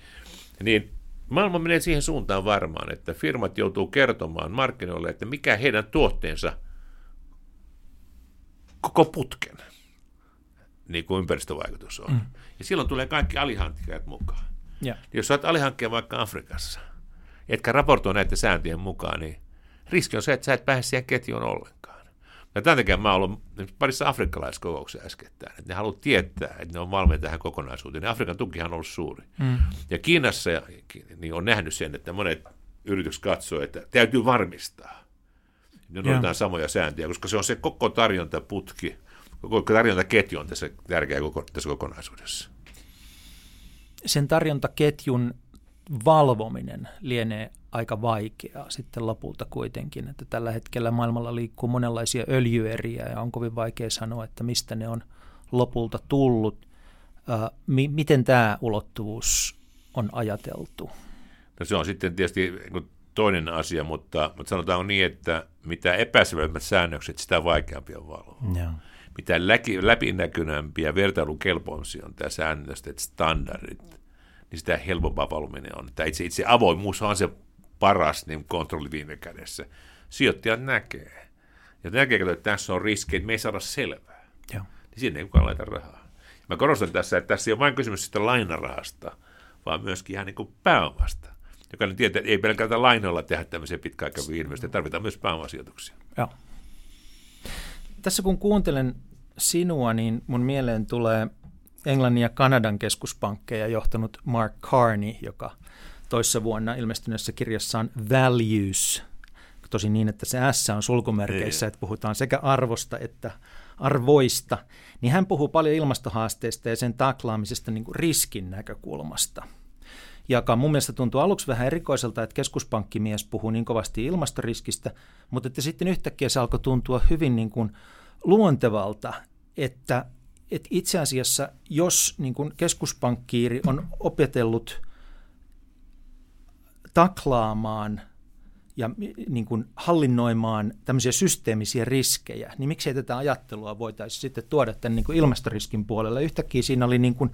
niin maailma menee siihen suuntaan varmaan, että firmat joutuu kertomaan markkinoille, että mikä heidän tuotteensa koko putken niin kuin ympäristövaikutus on. Mm. Ja silloin tulee kaikki alihankkijat mukaan. Ja. Jos olet alihankkija vaikka Afrikassa, etkä raportoi näiden sääntöjen mukaan, niin riski on se, että sä et pääse siihen ketjuun ollenkaan. Ja tämän takia mä olen parissa afrikkalaiskokouksessa äskettäin, että ne haluavat tietää, että ne on valmiita tähän kokonaisuuteen. Ja Afrikan tukihan on ollut suuri. Mm. Ja Kiinassa niin on nähnyt sen, että monet yritykset katsoo, että täytyy varmistaa. Ne noudatetaan samoja sääntöjä, koska se on se koko tarjontaputki, koko tarjontaketju on tässä tärkeä koko, tässä kokonaisuudessa. Sen tarjontaketjun valvominen lienee aika vaikeaa sitten lopulta kuitenkin, että tällä hetkellä maailmalla liikkuu monenlaisia öljyeriä ja on kovin vaikea sanoa, että mistä ne on lopulta tullut. M- miten tämä ulottuvuus on ajateltu? No se on sitten tietysti niin toinen asia, mutta, mutta sanotaan niin, että mitä epäselvemmät säännökset, sitä vaikeampi on valvoa. Joo. Mitä läpinäkyvämpiä vertailukelpoisia on tämä säännöstet, standardit, niin sitä helpompaa valvominen on. Tämä itse, itse avoimuus on se paras niin kontrolli viime kädessä. Sijoittajat näkee. Ja näkee, että tässä on riski, että me ei saada selvää. Joo. Niin sinne ei kukaan laita rahaa. Mä korostan tässä, että tässä ei ole vain kysymys sitä lainarahasta, vaan myöskin ihan niin kuin pääomasta. Jokainen tietää, että ei pelkästään lainoilla tehdä tämmöisiä pitkäaikaisia investointeja, tarvitaan myös pääomasijoituksia. Joo. Tässä kun kuuntelen sinua, niin mun mieleen tulee Englannin ja Kanadan keskuspankkeja johtanut Mark Carney, joka toissa vuonna ilmestyneessä kirjassaan Values, tosi niin, että se S on sulkumerkeissä, että puhutaan sekä arvosta että arvoista, niin hän puhuu paljon ilmastohaasteista ja sen taklaamisesta niin kuin riskin näkökulmasta. Joka mun mielestä tuntuu aluksi vähän erikoiselta, että keskuspankkimies puhuu niin kovasti ilmastoriskistä, mutta että sitten yhtäkkiä se alkoi tuntua hyvin niin kuin luontevalta, että että itse asiassa, jos niin kuin keskuspankkiiri on opetellut taklaamaan ja niin kuin hallinnoimaan tämmöisiä systeemisiä riskejä, niin miksei tätä ajattelua voitaisiin sitten tuoda tämän niin kuin ilmastoriskin puolelle. Yhtäkkiä siinä oli niin kuin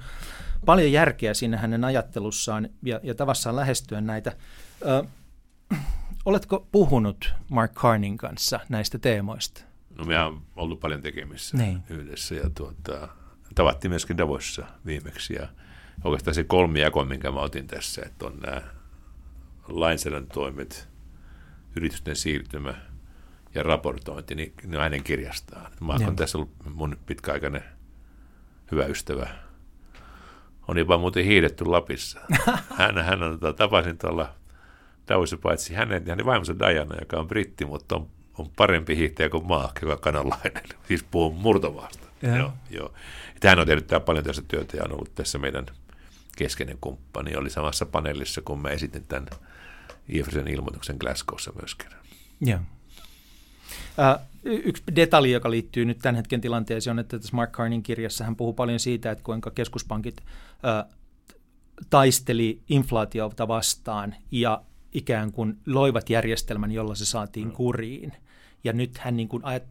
paljon järkeä siinä hänen ajattelussaan ja, ja tavassaan lähestyä näitä. Ö, oletko puhunut Mark Carnin kanssa näistä teemoista? No me on ollut paljon tekemissä Niin. yhdessä ja tuota, tavattiin myöskin Davossa viimeksi ja oikeastaan se kolmijako, minkä mä otin tässä, että on nämä lainsäädäntötoimet, yritysten siirtymä ja raportointi, niin ne on hänen kirjastaan. Mä oon tässä ollut mun pitkäaikainen hyvä ystävä. On jopa muuten hiidetty Lapissa. Hän, hän on, tota, tapasin tuolla Davossa paitsi hänen, hänen vaimonsa Diana, joka on britti, mutta on, on parempi hiihtäjä kuin maa, joka on kanalainen. Siis puhuu murtomaasta. Joo. Joo, hän on tehnyt paljon tässä työtä ja on ollut tässä meidän keskeinen kumppani. Oli samassa paneelissa, kun mä esitin tämän IFRSn ilmoituksen Glasgowssa myöskin. Joo. Uh, yksi detalji, joka liittyy nyt tämän hetken tilanteeseen, on, että tässä Mark Carnin kirjassa hän puhuu paljon siitä, että kuinka keskuspankit uh, taisteli inflaatiota vastaan ja ikään kuin loivat järjestelmän, jolla se saatiin kuriin. Ja nyt hän niin kuin ajat,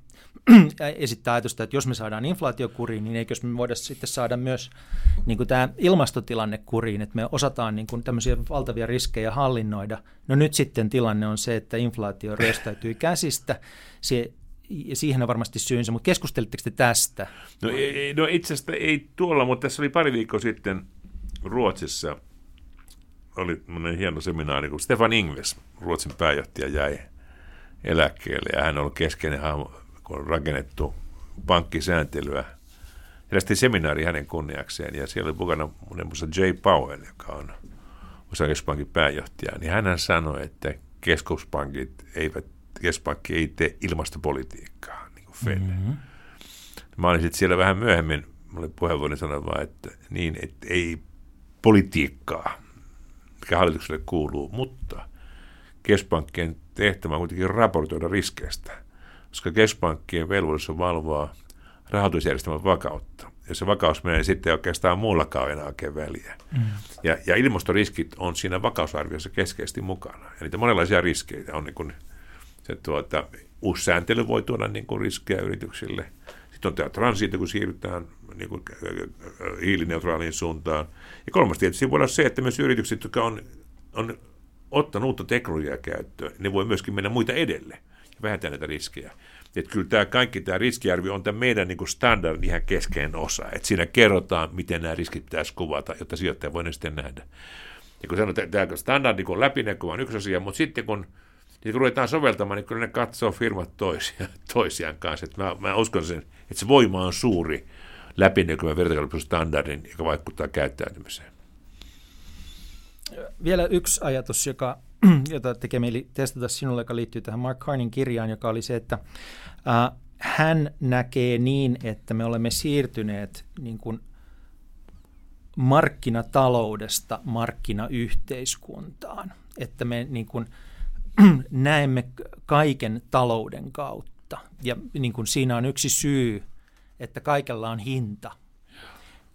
esittää ajatusta, että jos me saadaan inflaatio kuriin, niin eikö me voida sitten saada myös niin kuin tämä ilmastotilanne kuriin, että me osataan niin kuin tämmöisiä valtavia riskejä hallinnoida. No nyt sitten tilanne on se, että inflaatio ryöstäytyy käsistä, se, ja siihen on varmasti syynsä, mutta keskustelitteko te tästä? No, ei, no itse asiassa ei tuolla, mutta tässä oli pari viikkoa sitten Ruotsissa oli hieno seminaari, kun Stefan Ingves, Ruotsin pääjohtaja, jäi eläkkeelle ja hän on ollut keskeinen hahmo, kun on rakennettu pankkisääntelyä. Järjestettiin seminaari hänen kunniakseen ja siellä oli mukana muun muassa Jay Powell, joka on osakespankin pääjohtaja, niin hän sanoi, että keskuspankit eivät, keskuspankki ei tee ilmastopolitiikkaa, niin kuin Fed. Mm-hmm. Mä olin sitten siellä vähän myöhemmin, olin puheenvuoron sanoa vaan, että niin, että ei politiikkaa, mikä hallitukselle kuuluu, mutta keskuspankkien tehtävä on kuitenkin raportoida riskeistä, koska keskuspankkien velvollisuus on valvoa rahoitusjärjestelmän vakautta. Ja se vakaus menee sitten oikeastaan muullakaan enää oikein väliä. Mm. Ja, ja ilmastoriskit on siinä vakausarviossa keskeisesti mukana. Ja niitä monenlaisia riskejä on niin kuin se tuota, uusi sääntely voi tuoda niin kuin riskejä yrityksille. Sitten on tämä transito, kun siirrytään niin kuin hiilineutraaliin suuntaan. Ja kolmas tietysti voi olla se, että myös yritykset, jotka on, on ottanut uutta teknologiaa käyttöön, ne voi myöskin mennä muita edelle vähentää näitä riskejä. Että kyllä tämä kaikki tämä riskiarvi on tämä meidän niin standardin ihan keskeinen osa. Että siinä kerrotaan, miten nämä riskit pitäisi kuvata, jotta sijoittaja voi ne sitten nähdä. Ja kun sanotaan, tämä standardi kun on läpinäkyvä on yksi asia, mutta sitten kun niin kun ruvetaan soveltamaan, niin kyllä ne katsoo firmat toisiaan, toisiaan kanssa. Että mä, mä uskon sen, että se voima on suuri läpinäkyvän vertailustanardin, joka vaikuttaa käyttäytymiseen. Vielä yksi ajatus, joka, jota tekee mieli testata sinulle, joka liittyy tähän Mark Carnin kirjaan, joka oli se, että äh, hän näkee niin, että me olemme siirtyneet niin kuin markkinataloudesta markkinayhteiskuntaan. Että me niin kuin, näemme kaiken talouden kautta. Ja niin kuin siinä on yksi syy, että kaikella on hinta.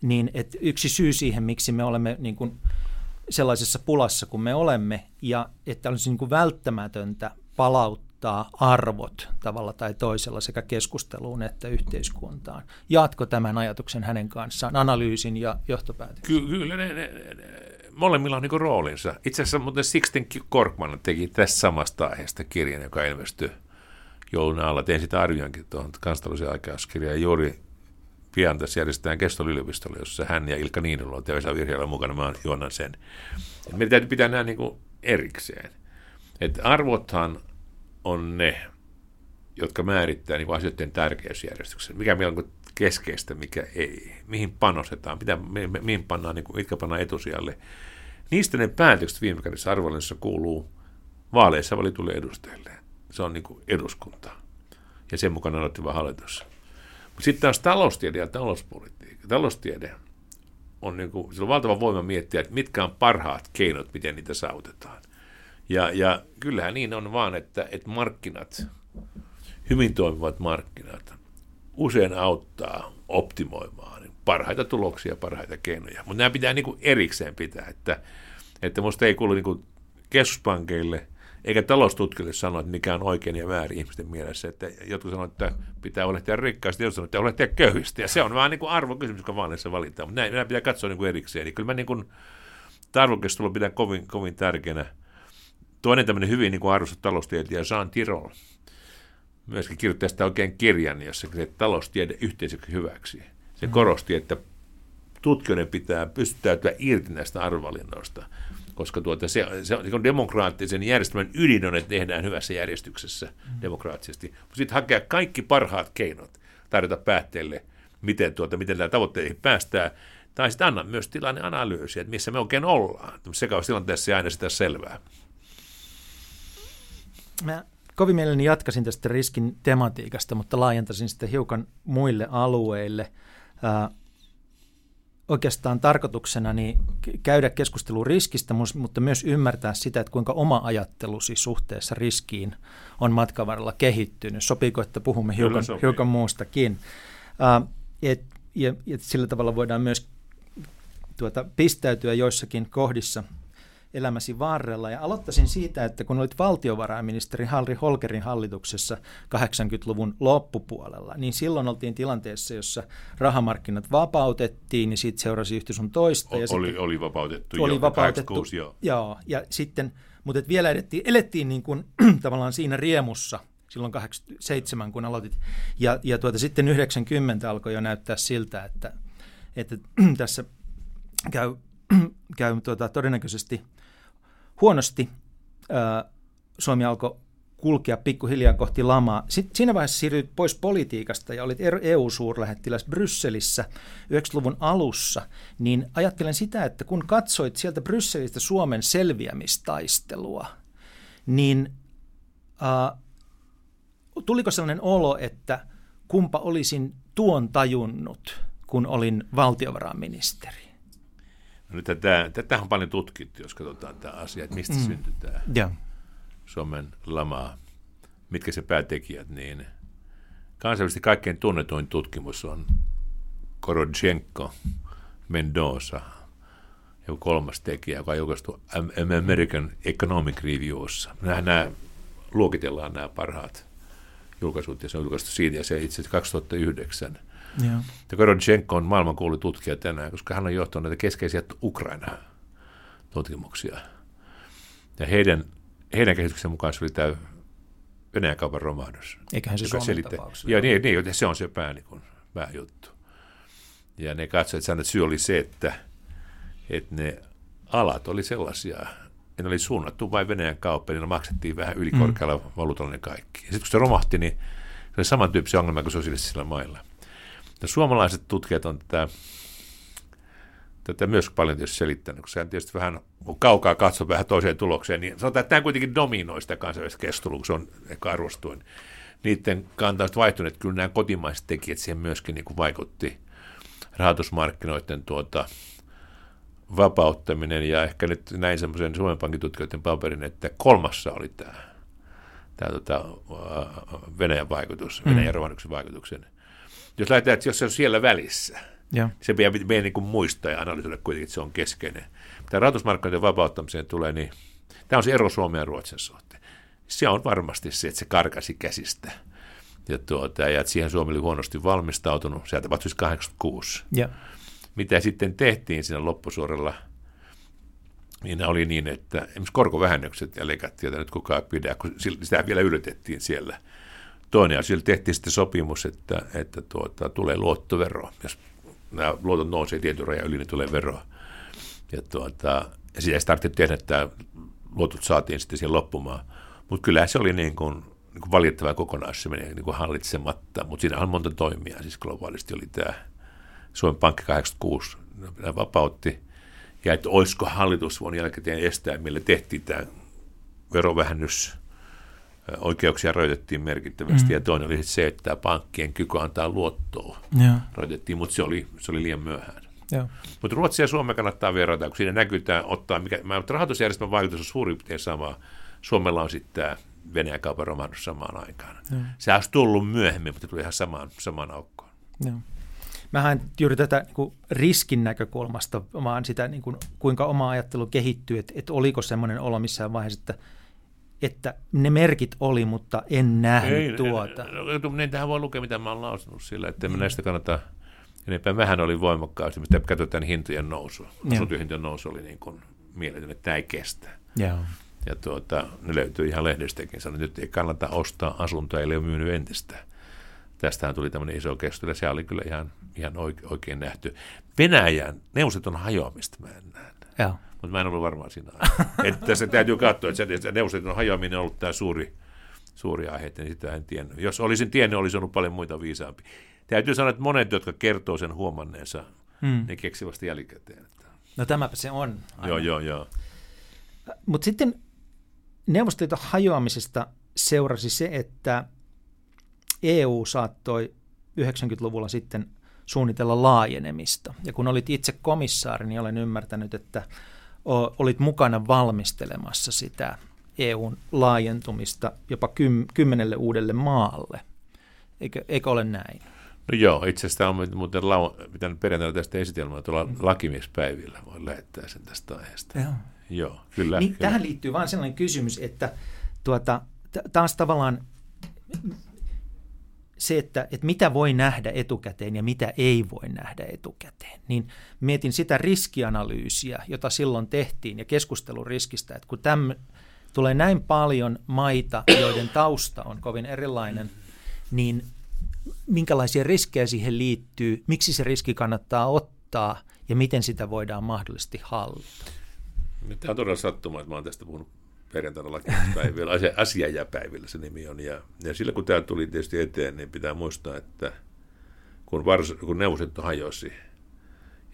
Niin että yksi syy siihen, miksi me olemme niin kuin sellaisessa pulassa kuin me olemme, ja että olisi niin kuin välttämätöntä palauttaa arvot tavalla tai toisella sekä keskusteluun että yhteiskuntaan. Jatko tämän ajatuksen hänen kanssaan, analyysin ja johtopäätöksen? Ky- kyllä ne, ne, ne, molemmilla on niin roolinsa. Itse asiassa muuten Sixten Korkman teki tästä samasta aiheesta kirjan, joka ilmestyi joulun alla. Tein sitä arvioinkin tuohon kansallisen aikauskirjaan. Juuri pian tässä järjestetään Kestol yliopistolla, jossa hän ja Ilkka Niinula ja Vesa Virheellä mukana. Mä juonnan sen. Meidän täytyy pitää nämä niin erikseen. Et arvothan on ne, jotka määrittää niin asioiden tärkeysjärjestyksen. Mikä meillä on keskeistä, mikä ei. Mihin panostetaan, mitä, mi, mihin pannaan, niin kuin, mitkä pannaan etusijalle. Niistä ne päätökset viime kädessä arvonnassa kuuluu vaaleissa valitulle edustajille. Se on niin kuin eduskunta. Ja sen mukana aloittiva hallitus. Sitten taas taloustiede ja talouspolitiikka. Taloustiede on, niin kuin, on valtava voima miettiä, että mitkä on parhaat keinot, miten niitä saavutetaan. Ja, ja kyllähän niin on vaan, että, että markkinat, hyvin toimivat markkinat, usein auttaa optimoimaan parhaita tuloksia, parhaita keinoja. Mutta nämä pitää niin kuin erikseen pitää, että, että minusta ei kuulu niin kuin keskuspankeille eikä taloustutkijoille sanoa, että mikä on oikein ja väärin ihmisten mielessä. Että jotkut sanoo, että pitää huolehtia rikkaasti, jotkut sanoo, että pitää huolehtia köyhistä. Ja se on vaan niin kuin arvokysymys, joka vaaleissa valitaan. Mutta nämä pitää katsoa niin kuin erikseen. Niin kyllä mä niin kuin, arvokeskustelua pidän kovin, kovin tärkeänä Toinen tämmöinen hyvin niin arvostettu taloustieteilijä Jean Tirol myöskin kirjoittaa sitä oikein kirjan, jossa se taloustiede yhteisöksi hyväksi. Se korosti, että tutkijoiden pitää pystyttäytyä irti näistä arvovalinnoista, koska tuota, se, se on demokraattisen järjestelmän ydin on, että tehdään hyvässä järjestyksessä mm. demokraattisesti. Mutta sitten hakea kaikki parhaat keinot tarjota päätteille, miten, tuota, miten tämä tavoitteisiin päästään, tai sitten anna myös tilanneanalyysiä, että missä me oikein ollaan. Sekaustilanteessa ei aina sitä selvää. Mä kovin mielelläni jatkaisin tästä riskin tematiikasta, mutta laajentaisin sitä hiukan muille alueille. Ää, oikeastaan tarkoituksena niin käydä keskustelua riskistä, mutta myös ymmärtää sitä, että kuinka oma ajattelusi suhteessa riskiin on matkan varrella kehittynyt. Sopiiko, että puhumme hiukan, hiukan muustakin? Ää, et, ja, ja sillä tavalla voidaan myös tuota, pistäytyä joissakin kohdissa elämäsi varrella. Ja aloittaisin siitä, että kun olit valtiovarainministeri Harri Holkerin hallituksessa 80-luvun loppupuolella, niin silloin oltiin tilanteessa, jossa rahamarkkinat vapautettiin, niin siitä seurasi yhtä sun toista. Ja oli, sitten, oli vapautettu oli jo, vapautettu, 86, joo. joo. ja sitten, mutta et vielä elettiin, elettiin niin kuin, tavallaan siinä riemussa, silloin 87, kun aloitit. Ja, ja tuota, sitten 90 alkoi jo näyttää siltä, että, että tässä käy, käy tuota, todennäköisesti huonosti. Suomi alkoi kulkea pikkuhiljaa kohti lamaa. Sitten siinä vaiheessa siirryit pois politiikasta ja olit EU-suurlähettiläs Brysselissä 90-luvun alussa, niin ajattelen sitä, että kun katsoit sieltä Brysselistä Suomen selviämistaistelua, niin äh, tuliko sellainen olo, että kumpa olisin tuon tajunnut, kun olin valtiovarainministeri? No, tätä, tätä on paljon tutkittu, jos katsotaan tämä asia, että mistä mm. syntyi tämä yeah. Suomen lama, mitkä se päätekijät, niin kansainvälisesti kaikkein tunnetuin tutkimus on Korodchenko, Mendoza, joku kolmas tekijä, joka on julkaistu American Economic Reviewssa. Nämä, nämä luokitellaan nämä parhaat julkaisut, ja se on julkaistu siitä, ja se itse asiassa 2009 ja Korodchenko on maailmankuulu tutkija tänään, koska hän on johtanut näitä keskeisiä Ukraina-tutkimuksia. Ja heidän, heidän käsityksen mukaan se oli tämä Venäjän kaupan romahdus. Eiköhän se Suomen selitte, Joo, niin, niin, se on se pää, niin kuin, pääjuttu. Ja ne katsoivat, että syy oli se, että, että ne alat oli sellaisia, että ne oli suunnattu vain Venäjän kauppaan, niin maksettiin vähän ylikorkealla mm. valuutalla ne kaikki. Ja sitten kun se romahti, niin se oli samantyyppisiä ongelmia kuin sosiaalisilla mailla. Ja suomalaiset tutkijat on tätä, tätä myös paljon tietysti selittänyt, kun sehän tietysti vähän, kun kaukaa katsoo vähän toiseen tulokseen, niin sanotaan, että tämä kuitenkin dominoi sitä kansainvälistä keskustelua, kun se on ehkä arvostuin. Niiden kantaa vaihtuneet, että kyllä nämä kotimaiset tekijät siihen myöskin niin kuin vaikutti rahoitusmarkkinoiden tuota, vapauttaminen, ja ehkä nyt näin semmoisen Suomen Pankin tutkijoiden paperin, että kolmassa oli tämä, tämä tota, Venäjän vaikutus, Venäjän mm. vaikutuksen jos lähdetään, että jos se on siellä välissä, ja. se pitää meidän niin kuin muistaa ja analysoida kuitenkin, että se on keskeinen. Tämä rahoitusmarkkinoiden vapauttamiseen tulee, niin tämä on se ero Suomen ja Ruotsin suhteen. Se on varmasti se, että se karkasi käsistä. Ja, tuota, ja että siihen Suomi oli huonosti valmistautunut. Se tapahtui 86. Ja. Mitä sitten tehtiin siinä loppusuorella, niin oli niin, että esimerkiksi korkovähennykset ja leikattiin, joita nyt kukaan pidä, kun sitä vielä yllätettiin siellä – Toinen asia, tehtiin sitten sopimus, että, että tuota, tulee luottovero. Jos nämä luotot nousee tietyn rajan yli, niin tulee vero. Ja, tuota, sitä ei tarvitse tehdä, että luotot saatiin sitten siihen loppumaan. Mutta kyllä se oli niin kuin, niin kuin valitettava kokonaisuus, se meni niin kuin hallitsematta. Mutta siinä on monta toimia. Siis globaalisti oli tämä Suomen Pankki 86 vapautti. Ja että olisiko hallitus vuonna jälkeen estää, millä tehtiin tämä verovähennys – oikeuksia rajoitettiin merkittävästi, mm. ja toinen oli se, että pankkien kyky antaa luottoa ja. rajoitettiin, mutta se oli, se oli liian myöhään. Mutta Ruotsia ja Suomea kannattaa verrata, kun siinä näkyy tämä ottaa, mikä, mutta rahoitusjärjestelmän vaikutus on suurin piirtein sama. Suomella on sitten tämä Venäjän kaupan romahdus samaan aikaan. Ja. Se olisi tullut myöhemmin, mutta tuli ihan samaan, samaan aukkoon. Ja. Mähän juuri tätä niin kuin riskin näkökulmasta, vaan sitä, niin kuin, kuinka oma ajattelu kehittyy, että, että oliko semmoinen olo missään vaiheessa, että että ne merkit oli, mutta en nähnyt ei, tuota. Niin tähän voi lukea, mitä mä oon lausunut sillä, että mm. näistä kannata enempää. Vähän oli voimakkaasti, mitä katsotaan hintojen nousu. Asuntohintojen nousu oli niin kuin mieletön, että tämä ei kestä. Joo. Ja tuota, ne löytyy ihan lehdestäkin. Sanoin, että nyt ei kannata ostaa asuntoa, ei ole myynyt entistä. Tästähän tuli tämmöinen iso keskustelu, ja se oli kyllä ihan, ihan oikein nähty. Venäjän neuvostoton hajoamista mä en näe. Joo. Mutta mä en ollut varmaan siinä. että se täytyy katsoa, että se neuvostoton hajoaminen on ollut tämä suuri, suuri aihe, niin sitä en tiennyt. Jos olisin tiennyt, olisi ollut paljon muita viisaampi. Täytyy sanoa, että monet, jotka kertoo sen huomanneensa, hmm. ne keksivät vasta jälkikäteen. No tämäpä se on. Aina. Joo, joo, joo. Mutta sitten Neuvostoliiton hajoamisesta seurasi se, että EU saattoi 90-luvulla sitten suunnitella laajenemista. Ja kun olit itse komissaari, niin olen ymmärtänyt, että olit mukana valmistelemassa sitä EUn laajentumista jopa kymmenelle uudelle maalle. Eikö, eikö ole näin? No joo, itse asiassa on muuten lau- pitänyt perjantaina tästä esitelmää tuolla mm. lakimiespäivillä. Voin lähettää sen tästä aiheesta. Joo. Joo, kyllä. Niin, kyllä. Tähän liittyy vain sellainen kysymys, että tuota, taas tavallaan se, että, että mitä voi nähdä etukäteen ja mitä ei voi nähdä etukäteen, niin mietin sitä riskianalyysiä, jota silloin tehtiin ja keskustelun riskistä, että kun täm, tulee näin paljon maita, joiden tausta on kovin erilainen, niin minkälaisia riskejä siihen liittyy, miksi se riski kannattaa ottaa ja miten sitä voidaan mahdollisesti hallita. Tämä on todella sattuma, että olen tästä puhunut perjantaina lakipäivillä, asia, asiajapäivillä se nimi on. Ja, ja sillä kun tämä tuli tietysti eteen, niin pitää muistaa, että kun, vars, kun Neuvostoliitto hajosi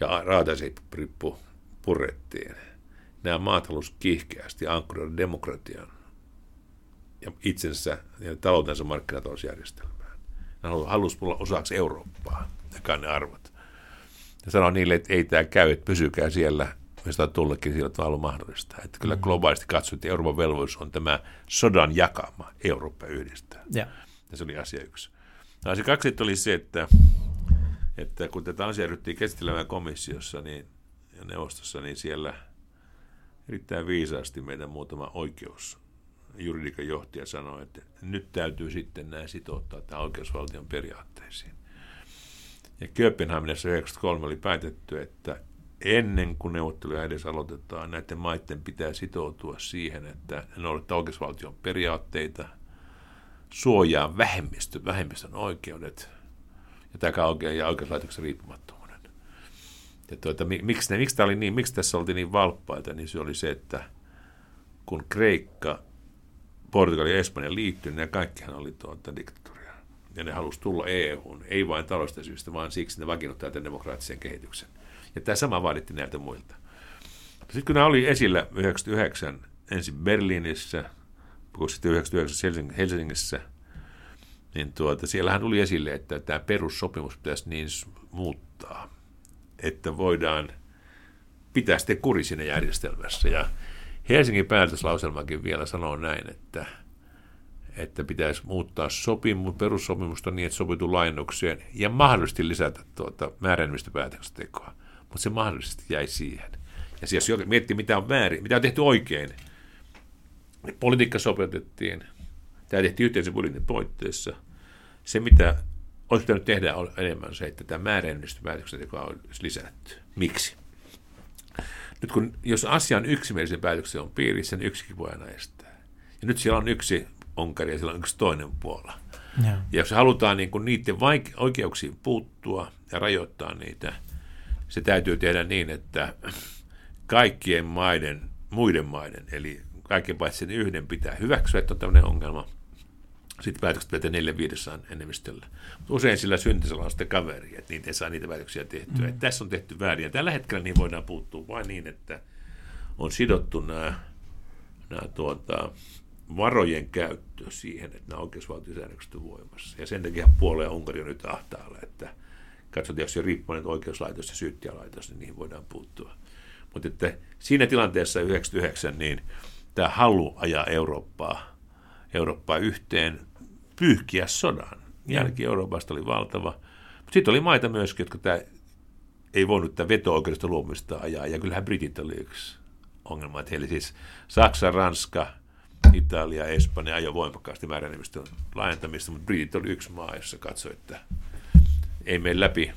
ja rautaisipprippu purettiin, nämä maat halusivat kiihkeästi ankkuroida demokratian ja itsensä ja taloutensa markkinatalousjärjestelmään. Ne halusivat olla osaksi Eurooppaa ne arvot. Ja sanoi niille, että ei tämä käy, että pysykää siellä mistä on tullutkin sillä tavalla mahdollista. Että kyllä mm-hmm. globaalisti katsoi, että Euroopan velvollisuus on tämä sodan jakama Eurooppa yhdistää. Ja, ja se oli asia yksi. No, asia kaksi oli se, että, että kun tätä asiaa ryhtiin käsittelemään komissiossa niin, ja neuvostossa, niin siellä erittäin viisaasti meidän muutama oikeus juridikan johtaja sanoi, että nyt täytyy sitten nämä sitouttaa tämän oikeusvaltion periaatteisiin. Ja Kööpenhaminassa 1993 oli päätetty, että ennen kuin neuvotteluja edes aloitetaan, näiden maiden pitää sitoutua siihen, että ne noudattaa oikeusvaltion periaatteita, suojaa vähemmistö, vähemmistön oikeudet ja tämä oikein ja oikeuslaitoksen riippumattomuuden. Ja tuota, miksi, ne, miksi, oli niin, miksi tässä oltiin niin valppaita, niin se oli se, että kun Kreikka, Portugali ja Espanja liittyivät, niin kaikkihan oli tuota diktatuuria. Ja ne halusi tulla EU-hun, ei vain taloudellisista syistä, vaan siksi ne vakiinnuttaa tämän demokraattisen kehityksen. Ja tämä sama vaadittiin näiltä muilta. Sitten kun nämä oli esillä 99 ensin Berliinissä, kun sitten 99 Helsingissä, niin tuota, siellähän tuli esille, että tämä perussopimus pitäisi niin muuttaa, että voidaan pitää sitten kuri siinä järjestelmässä. Ja Helsingin päätöslauselmakin vielä sanoo näin, että, että pitäisi muuttaa sopimus, perussopimusta niin, että sopitu lainnukseen ja mahdollisesti lisätä tuota määräenemmistöpäätöksentekoa mutta se mahdollisesti jäi siihen. Ja siis jos miettii, mitä on väärin, mitä on tehty oikein, niin politiikka sopeutettiin, tämä tehtiin yhteisen budjetin poitteessa. Se, mitä olisi pitänyt tehdä, on enemmän se, että tämä määräenemmistöpäätöksenteko on lisätty. Miksi? Nyt kun, jos asia on yksimielisen päätöksen on piirissä, niin yksikin voi aina estää. Ja nyt siellä on yksi Onkari ja siellä on yksi toinen puola. Ja, ja jos halutaan niin kuin niiden vaike- oikeuksiin puuttua ja rajoittaa niitä, se täytyy tehdä niin, että kaikkien maiden, muiden maiden, eli kaikkien paitsi sen yhden pitää hyväksyä, että on tämmöinen ongelma. Sitten päätökset pitää neljä viidessä enemmistöllä. Mutta usein sillä syntisellä on sitten kaveri, että niitä ei saa niitä päätöksiä tehtyä. Mm. tässä on tehty väärin. Ja tällä hetkellä niin voidaan puuttua vain niin, että on sidottu nämä, nämä tuota, varojen käyttö siihen, että nämä oikeusvaltiosäännökset on voimassa. Ja sen takia puoleen Unkari on nyt ahtaalla, että katsotaan, jos se riippumainen oikeuslaitos ja syyttäjälaitos, niin niihin voidaan puuttua. Mutta että siinä tilanteessa 99, niin tämä halu ajaa Eurooppaa, Eurooppaa yhteen, pyyhkiä sodan. Jälki Euroopasta oli valtava. Mutta sitten oli maita myöskin, jotka tämä ei voinut tätä veto-oikeudesta luomista ajaa. Ja kyllähän Britit oli yksi ongelma. Että heillä siis Saksa, Ranska, Italia, Espanja ajoi voimakkaasti määräenemmistön laajentamista, mutta Britit oli yksi maa, jossa katsoi, että ei mene läpi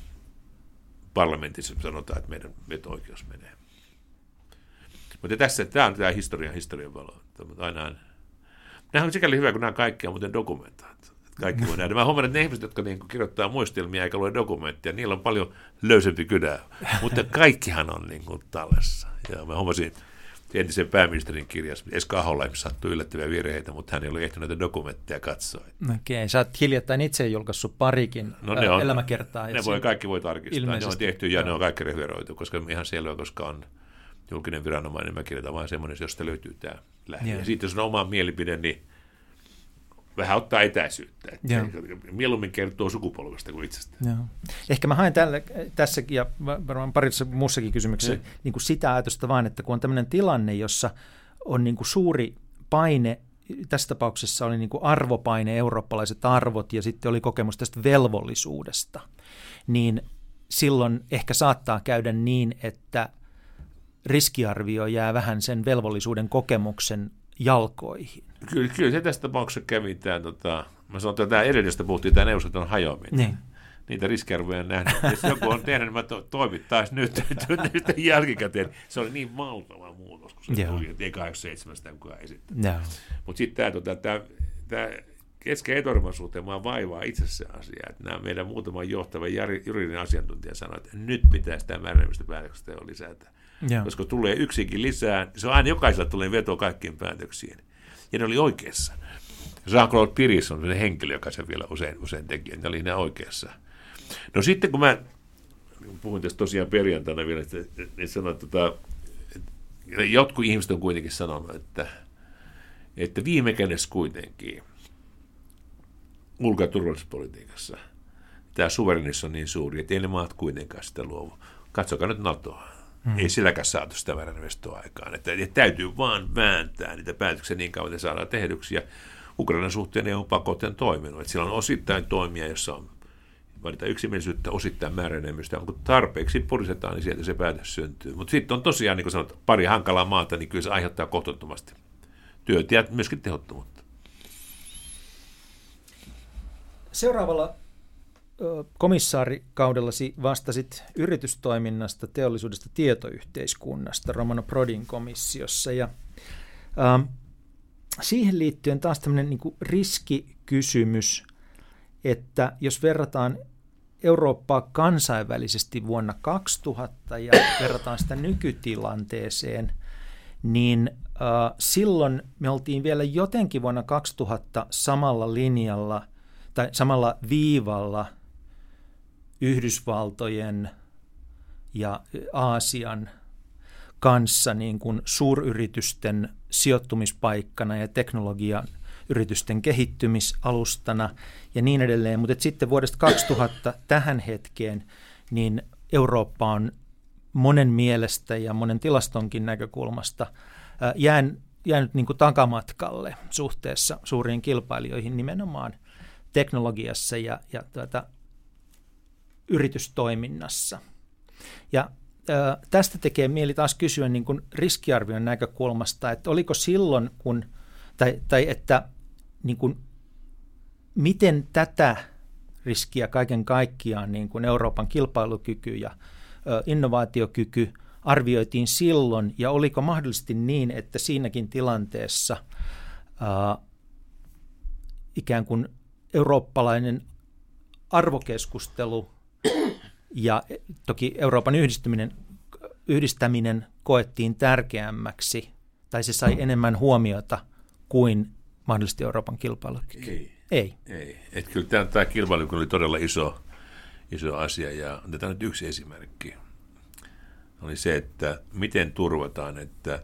parlamentissa, sanotaan, että meidän veto-oikeus menee. Mutta tässä tämä on tämä historian historian valo. Aina, nämä on sikäli hyvä, kun nämä kaikki on muuten dokumentaat. Kaikki voi nähdä. Mä huomaan, että ne ihmiset, jotka niin kirjoittaa muistelmia eikä lue dokumentteja, niillä on paljon löysempi kynä. Mutta kaikkihan on niin kuin tallessa. Ja mä huomasin, entisen pääministerin kirjassa, Eska Aholla sattui yllättäviä virheitä, mutta hän ei ollut ehtinyt näitä dokumentteja katsoa. Okei, okay. sä oot hiljattain itse julkaissut parikin no, ne on, elämäkertaa. Ne voi, kaikki voi tarkistaa, ilmeisesti. ne on tehty ja Joo. ne on kaikki referoitu, koska ihan selvä, koska on julkinen viranomainen, mä kirjoitan vain semmoinen, josta löytyy tämä lähde. Ja sitten jos on oma mielipide, niin vähän ottaa etäisyyttä. Että mieluummin kertoo sukupolvesta kuin itsestä. Joo. Ehkä mä haen tällä, tässäkin ja varmaan parissa muussakin kysymyksessä niin. Niin kuin sitä ajatusta vaan, että kun on tämmöinen tilanne, jossa on niin kuin suuri paine, tässä tapauksessa oli niin kuin arvopaine, eurooppalaiset arvot ja sitten oli kokemus tästä velvollisuudesta, niin silloin ehkä saattaa käydä niin, että riskiarvio jää vähän sen velvollisuuden kokemuksen jalkoihin. Kyllä, kyllä se tässä tapauksessa kävi tämä, tota, mä sanon, että tämä edellisestä puhuttiin, tämä neuvostoton hajoaminen. Niin. Niitä riskiarvoja en nähnyt. Jos joku on tehnyt, niin mä to, toimittaisi nyt, nyt, jälkikäteen. Se oli niin valtava muutos, kun se Joo. tuli, että ei 87 sitä kukaan esittänyt. Mutta sitten tämä, tota, tämä, tämä kesken etormaisuuteen vaan vaivaa itse se asia, että nämä meidän muutama johtava juridinen asiantuntija sanoi, että nyt pitäisi tämä määräenemmistöpäätöksestä jo lisätä. Ja. Koska tulee yksikin lisää, se on aina jokaisella tulee veto kaikkiin päätöksiin. Ja ne oli oikeassa. Jean-Claude Piris on se henkilö, joka se vielä usein, usein teki, ne oli ne oikeassa. No sitten kun mä puhuin tästä tosiaan perjantaina vielä, että, että sanoin, että, tota, että jotkut ihmiset on kuitenkin sanonut, että, että viime kädessä kuitenkin ulko- ja turvallisuuspolitiikassa tämä suverenis on niin suuri, että ei ne maat kuitenkaan sitä luovu. Katsokaa nyt NATOa. Hmm. Ei silläkään saatu sitä määränevestoa aikaan. Että, että täytyy vaan vääntää niitä päätöksiä niin kauan, että saadaan tehdyksi. Ja Ukrainan suhteen EU pakotteen toiminut. Että siellä on osittain toimia, jossa on valita yksimielisyyttä, osittain määräenemmistöä, mutta kun tarpeeksi purisetaan, niin sieltä se päätös syntyy. Mutta sitten on tosiaan, niin kuin sanot, pari hankalaa maata, niin kyllä se aiheuttaa kohtuuttomasti työtä ja myöskin tehottomuutta. Seuraavalla komissaarikaudellasi vastasit yritystoiminnasta, teollisuudesta, tietoyhteiskunnasta Romano Prodin komissiossa. Ja, ähm, siihen liittyen taas tämmöinen niin riskikysymys, että jos verrataan Eurooppaa kansainvälisesti vuonna 2000 ja verrataan sitä nykytilanteeseen, niin äh, silloin me oltiin vielä jotenkin vuonna 2000 samalla linjalla tai samalla viivalla Yhdysvaltojen ja Aasian kanssa niin kuin suuryritysten sijoittumispaikkana ja teknologian yritysten kehittymisalustana ja niin edelleen. Mutta sitten vuodesta 2000 tähän hetkeen niin Eurooppa on monen mielestä ja monen tilastonkin näkökulmasta jään, jäänyt niin kuin takamatkalle suhteessa suuriin kilpailijoihin nimenomaan teknologiassa ja, ja tuota, yritystoiminnassa. Ja ää, tästä tekee mieli taas kysyä niin kuin riskiarvion näkökulmasta, että oliko silloin, kun, tai, tai että niin kuin, miten tätä riskiä kaiken kaikkiaan niin kuin Euroopan kilpailukyky ja ä, innovaatiokyky arvioitiin silloin, ja oliko mahdollisesti niin, että siinäkin tilanteessa ää, ikään kuin eurooppalainen arvokeskustelu ja toki Euroopan yhdistyminen, yhdistäminen koettiin tärkeämmäksi, tai se sai enemmän huomiota kuin mahdollisesti Euroopan kilpailukyky. Ei. Ei. Ei. Et kyllä tämä, tämä kilpailukyky oli todella iso, iso asia, ja otetaan nyt yksi esimerkki. Oli se, että miten turvataan, että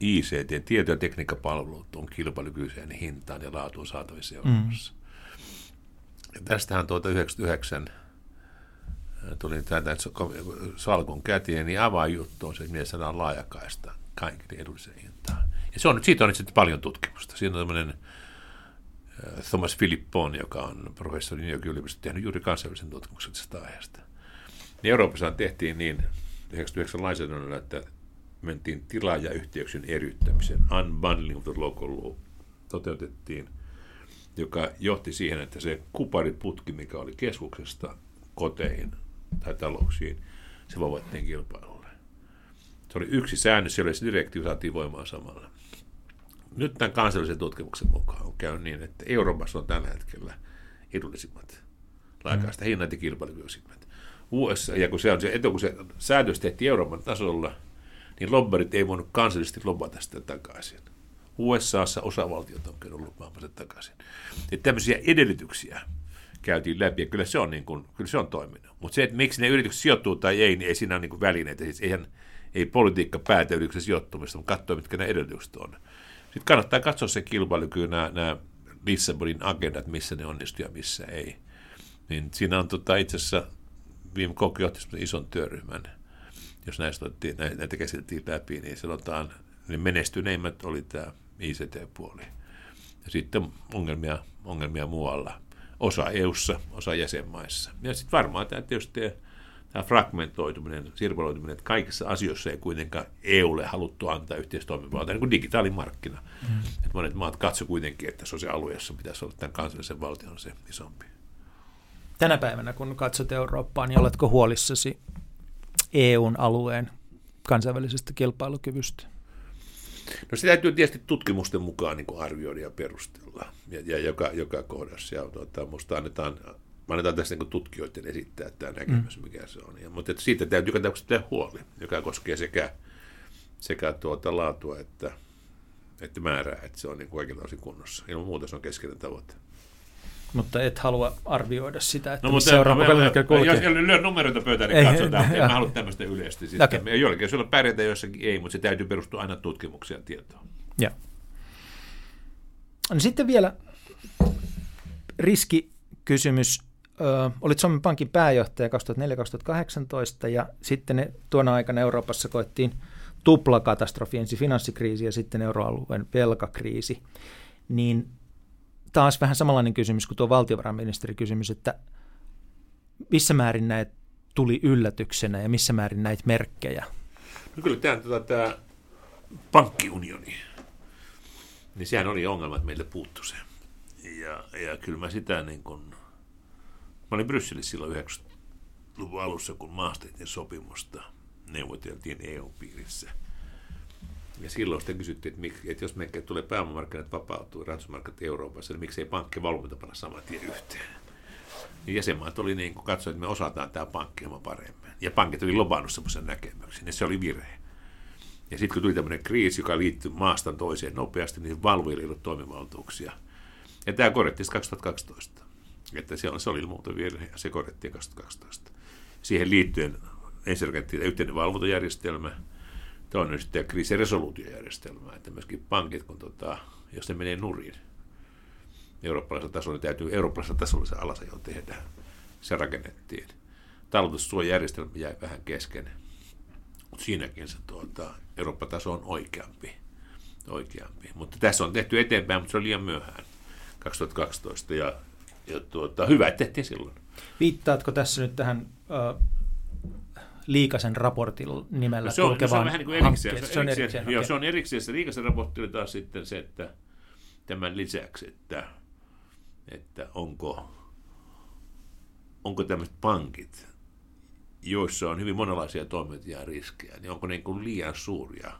ICT, tieto- ja tekniikkapalvelut on kilpailukykyiseen hintaan ja laatuun saatavissa Euroopassa. Mm. Ja tästähän tuota 99 tuli tätä salkun käteen, niin avainjuttu on se, että miten saadaan laajakaista kaikille edulliseen hintaan. Ja se on, siitä on itse paljon tutkimusta. Siinä on tämmöinen Thomas Philippon, joka on professori New Yorkin yliopistossa, tehnyt juuri kansainvälisen tutkimuksen tästä aiheesta. Niin Euroopassa tehtiin niin 99 lainsäädännöllä, että mentiin tilaajayhteyksien eriyttämisen, unbundling of the local law, toteutettiin, joka johti siihen, että se kupariputki, mikä oli keskuksesta koteihin tai talouksiin, se vapautettiin kilpailulle. Se oli yksi säännös, jolle se direktiivi saatiin voimaan samalla. Nyt tämän kansallisen tutkimuksen mukaan on käynyt niin, että Euroopassa on tällä hetkellä edullisimmat laajakaista mm. hinnat ja kilpailukykyisimmat. USA, ja kun se on se etu, kun se säädös tehtiin Euroopan tasolla, niin lobbarit ei voinut kansallisesti lobata sitä takaisin. USAssa osavaltiot on käynyt lupaamaan takaisin. Että tämmöisiä edellytyksiä käytiin läpi, ja kyllä se on, niin kuin, kyllä se on toiminut. Mutta se, että miksi ne yritykset sijoittuu tai ei, niin ei siinä ole niin kuin välineitä. Siis eihän, ei politiikka päätä yrityksen sijoittumista, mutta katsoa, mitkä ne edellytykset on. Sitten kannattaa katsoa se kilpailukyky, nämä, nämä Lissabonin agendat, missä ne onnistuu ja missä ei. Niin siinä on tota, itse asiassa viime kokki ison työryhmän, jos näistä otettiin, näitä käsiteltiin läpi, niin sanotaan, niin menestyneimmät oli tämä ICT-puoli. Ja sitten ongelmia, ongelmia muualla. Osa EUssa, osa jäsenmaissa. Ja sitten varmaan tämä tietysti tämä fragmentoituminen, sirpaloituminen, että kaikissa asioissa ei kuitenkaan EUlle haluttu antaa yhteistoimivaltaa, niin kuin digitaalimarkkina. Mm. Että monet maat katso kuitenkin, että jossa pitäisi olla tämän kansallisen valtion se isompi. Tänä päivänä, kun katsot Eurooppaa, niin oletko huolissasi EUn alueen kansainvälisestä kilpailukyvystä? No se täytyy tietysti tutkimusten mukaan niin kuin arvioida ja perustella, ja, ja joka, joka kohdassa. Ja tuota, musta annetaan, annetaan tässä niin tutkijoiden esittää tämä näkemys, mm. mikä se on. Ja, mutta että siitä täytyy tehdä huoli, joka koskee sekä, sekä tuota laatua että, että määrää, että se on niin kaikilta osin kunnossa. Ilman muuta se on keskeinen tavoite. Mutta et halua arvioida sitä, että no, mutta seuraava pelihetkellä kulkee. Jos lyö numeroita pöytään, niin katsotaan. En mä halua tämmöistä yleisesti. Siis okay. Jollakin jos on pärjätä, jossakin ei, mutta se täytyy perustua aina tutkimukseen tietoon. Ja. No sitten vielä riskikysymys. Ö, olit Suomen Pankin pääjohtaja 2004-2018 ja sitten ne, tuona aikana Euroopassa koettiin tuplakatastrofi, ensin finanssikriisi ja sitten euroalueen velkakriisi. Niin taas vähän samanlainen kysymys kuin tuo valtiovarainministerikysymys, että missä määrin näitä tuli yllätyksenä ja missä määrin näitä merkkejä? No kyllä tämä, tämä, tämä pankkiunioni, niin sehän oli ongelma, että meille puuttu se. Ja, ja kyllä mä sitä niin kuin, mä olin Brysselissä silloin 90-luvun alussa, kun Maastrichtin sopimusta neuvoteltiin EU-piirissä – ja silloin sitten kysyttiin, että, miksi, että jos me tulee pääomamarkkinat vapautuu, rahoitusmarkkinat Euroopassa, niin miksei pankki valvonta panna saman tien yhteen. Niin jäsenmaat oli niin kuin katsoa, että me osataan tämä pankki hieman paremmin. Ja pankit oli lobannut semmoisen näkemyksen, ja se oli virhe. Ja sitten kun tuli tämmöinen kriisi, joka liittyi maastan toiseen nopeasti, niin valvoilla ei ollut toimivaltuuksia. Ja tämä korjattiin 2012. Että se, on, se oli muuta virhe, ja se korjattiin 2012. Siihen liittyen ensin yhteinen valvontajärjestelmä, Toinen sitten kriisiresoluutiojärjestelmä, että myöskin pankit, kun tota, jos ne menee nurin eurooppalaisella tasolla, niin täytyy eurooppalaisella tasolla se alasajo tehdä. Se rakennettiin. Talletussuojajärjestelmä jäi vähän kesken, mutta siinäkin se tuota, Eurooppa-taso on oikeampi. oikeampi. Mutta tässä on tehty eteenpäin, mutta se on liian myöhään 2012 ja, ja tuota, hyvä, että tehtiin silloin. Viittaatko tässä nyt tähän uh, Liikasen raportin nimellä no se on, no se on vähän niin kuin erikseen. Se, se on erikseen, okay. joo, se on erikseen. Se Liikasen raportti oli taas sitten se, että tämän lisäksi, että, että onko, onko tämmöiset pankit, joissa on hyvin monenlaisia toimintoja ja riskejä, niin onko ne niin kuin liian suuria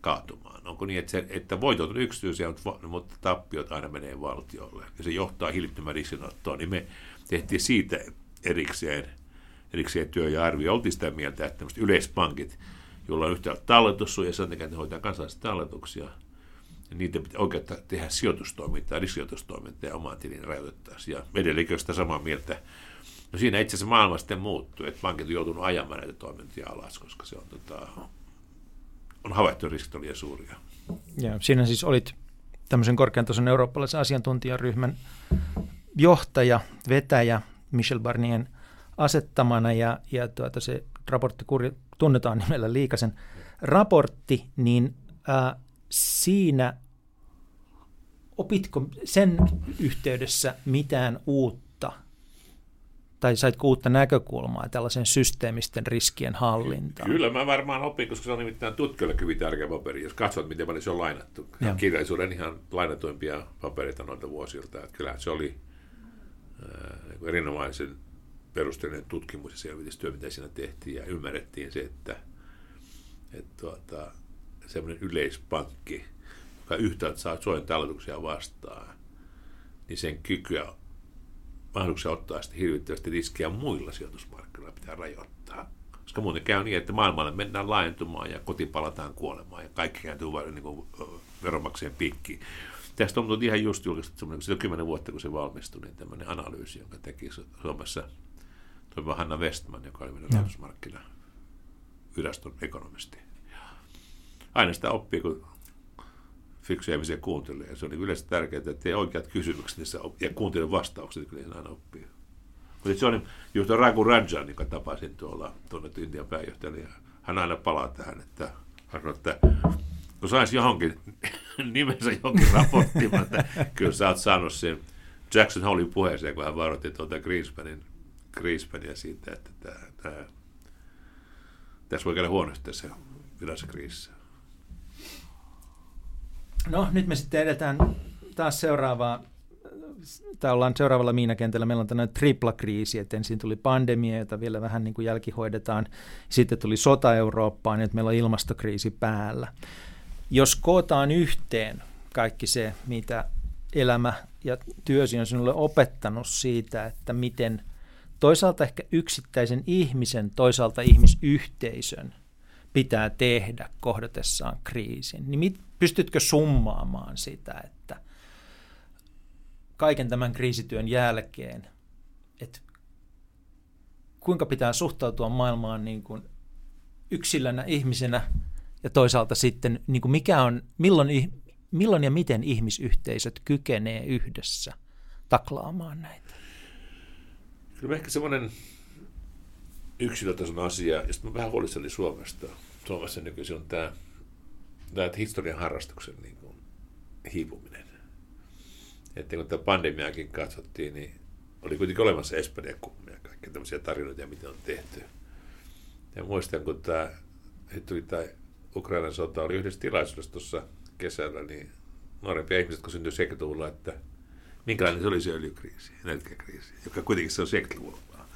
kaatumaan? Onko niin, että, se, että voitot on yksityisiä, mutta, mutta tappiot aina menee valtiolle, ja se johtaa hillittömän riskinottoon, niin me tehtiin siitä erikseen – erikseen työ ja arvio. Oltiin sitä mieltä, että yleispankit, joilla on yhtäältä talletussuoja, sen takia ne hoitaa kansallisia talletuksia, ja niitä pitää oikeutta tehdä sijoitustoimintaa, riskisijoitustoimintaa ja omaan tilin rajoitettaisiin. Ja edelleenkin sitä samaa mieltä. No siinä itse asiassa maailma sitten muuttuu, että pankit on joutunut ajamaan näitä toimintoja alas, koska se on, tota, on havaittu, riskit liian suuria. Ja siinä siis olit tämmöisen korkean tason eurooppalaisen asiantuntijaryhmän johtaja, vetäjä Michel Barnien asettamana ja, ja tuota, se raportti tunnetaan nimellä Liikasen raportti, niin ää, siinä opitko sen yhteydessä mitään uutta tai saitko uutta näkökulmaa tällaisen systeemisten riskien hallintaan? Kyllä mä varmaan opin, koska se on nimittäin tutkijoille hyvin tärkeä paperi, jos katsot, miten paljon se on lainattu. Ja. Kirjallisuuden ihan lainatuimpia papereita noilta vuosilta. Että kyllä se oli äh, erinomaisen perusteellinen tutkimus ja selvitystyö, mitä siinä tehtiin, ja ymmärrettiin se, että, että tuota, semmoinen yleispankki, joka yhtäältä saa Suomen talletuksia vastaan, niin sen kykyä, mahdollisuuksia ottaa sitten hirvittävästi riskiä muilla sijoitusmarkkinoilla pitää rajoittaa. Koska muuten käy niin, että maailmalle mennään laajentumaan ja kotipalataan kuolemaan ja kaikki kääntyy vain niin veronmaksajien piikkiin. Tästä on ihan just julkistettu kun se on kymmenen vuotta, kun se valmistui, niin tämmöinen analyysi, jonka teki Suomessa toimiva Hanna Westman, joka oli meidän rahoitusmarkkina viraston ekonomisti. Aina sitä oppii, kun fiksuja ihmisiä kuuntelee. Ja se on niin yleensä tärkeää, että tee oikeat kysymykset ja kuuntele vastaukset, niin kyllä aina oppii. Mutta se on just Raghu Rajan, joka tapasin tuolla tuonnettu Intian pääjohtajalle, ja hän aina palaa tähän, että hän sanoo, että kun saisi johonkin nimensä johonkin raporttiin, että kyllä sä oot saanut sen Jackson Hallin puheeseen, kun hän varoitti tuota Greenspanin, Greenspania siitä, että tämä, tämä, tässä voi käydä huonosti tässä finanssikriisissä. No nyt me sitten edetään taas seuraavaa, tai ollaan seuraavalla miinakentällä, meillä on tämmöinen tripla-kriisi, että ensin tuli pandemia, jota vielä vähän niin kuin jälkihoidetaan, sitten tuli sota Eurooppaan, että meillä on ilmastokriisi päällä. Jos kootaan yhteen kaikki se, mitä elämä ja työsi on sinulle opettanut siitä, että miten toisaalta ehkä yksittäisen ihmisen, toisaalta ihmisyhteisön pitää tehdä kohdatessaan kriisin, niin mit, pystytkö summaamaan sitä, että kaiken tämän kriisityön jälkeen, että kuinka pitää suhtautua maailmaan niin kuin yksilönä, ihmisenä ja toisaalta sitten niin kuin mikä on, milloin, milloin ja miten ihmisyhteisöt kykenee yhdessä taklaamaan näitä? Kyllä ehkä semmoinen yksilötason asia, josta mä vähän huolissani Suomesta. Suomessa nykyisin on tämä, tämä historian harrastuksen niin kuin, hiipuminen. Että kun tätä pandemiaakin katsottiin, niin oli kuitenkin olemassa Espanjan kummia, kaikkia tämmöisiä tarinoita, mitä on tehty. Ja muistan, kun tämä, tuli tämä Ukrainan sota, oli yhdessä tilaisuudessa tuossa kesällä, niin nuorempia ihmiset, kun syntyi 70-luvulla, että minkälainen se oli se öljykriisi, energiakriisi, joka kuitenkin se on 70-luvulla.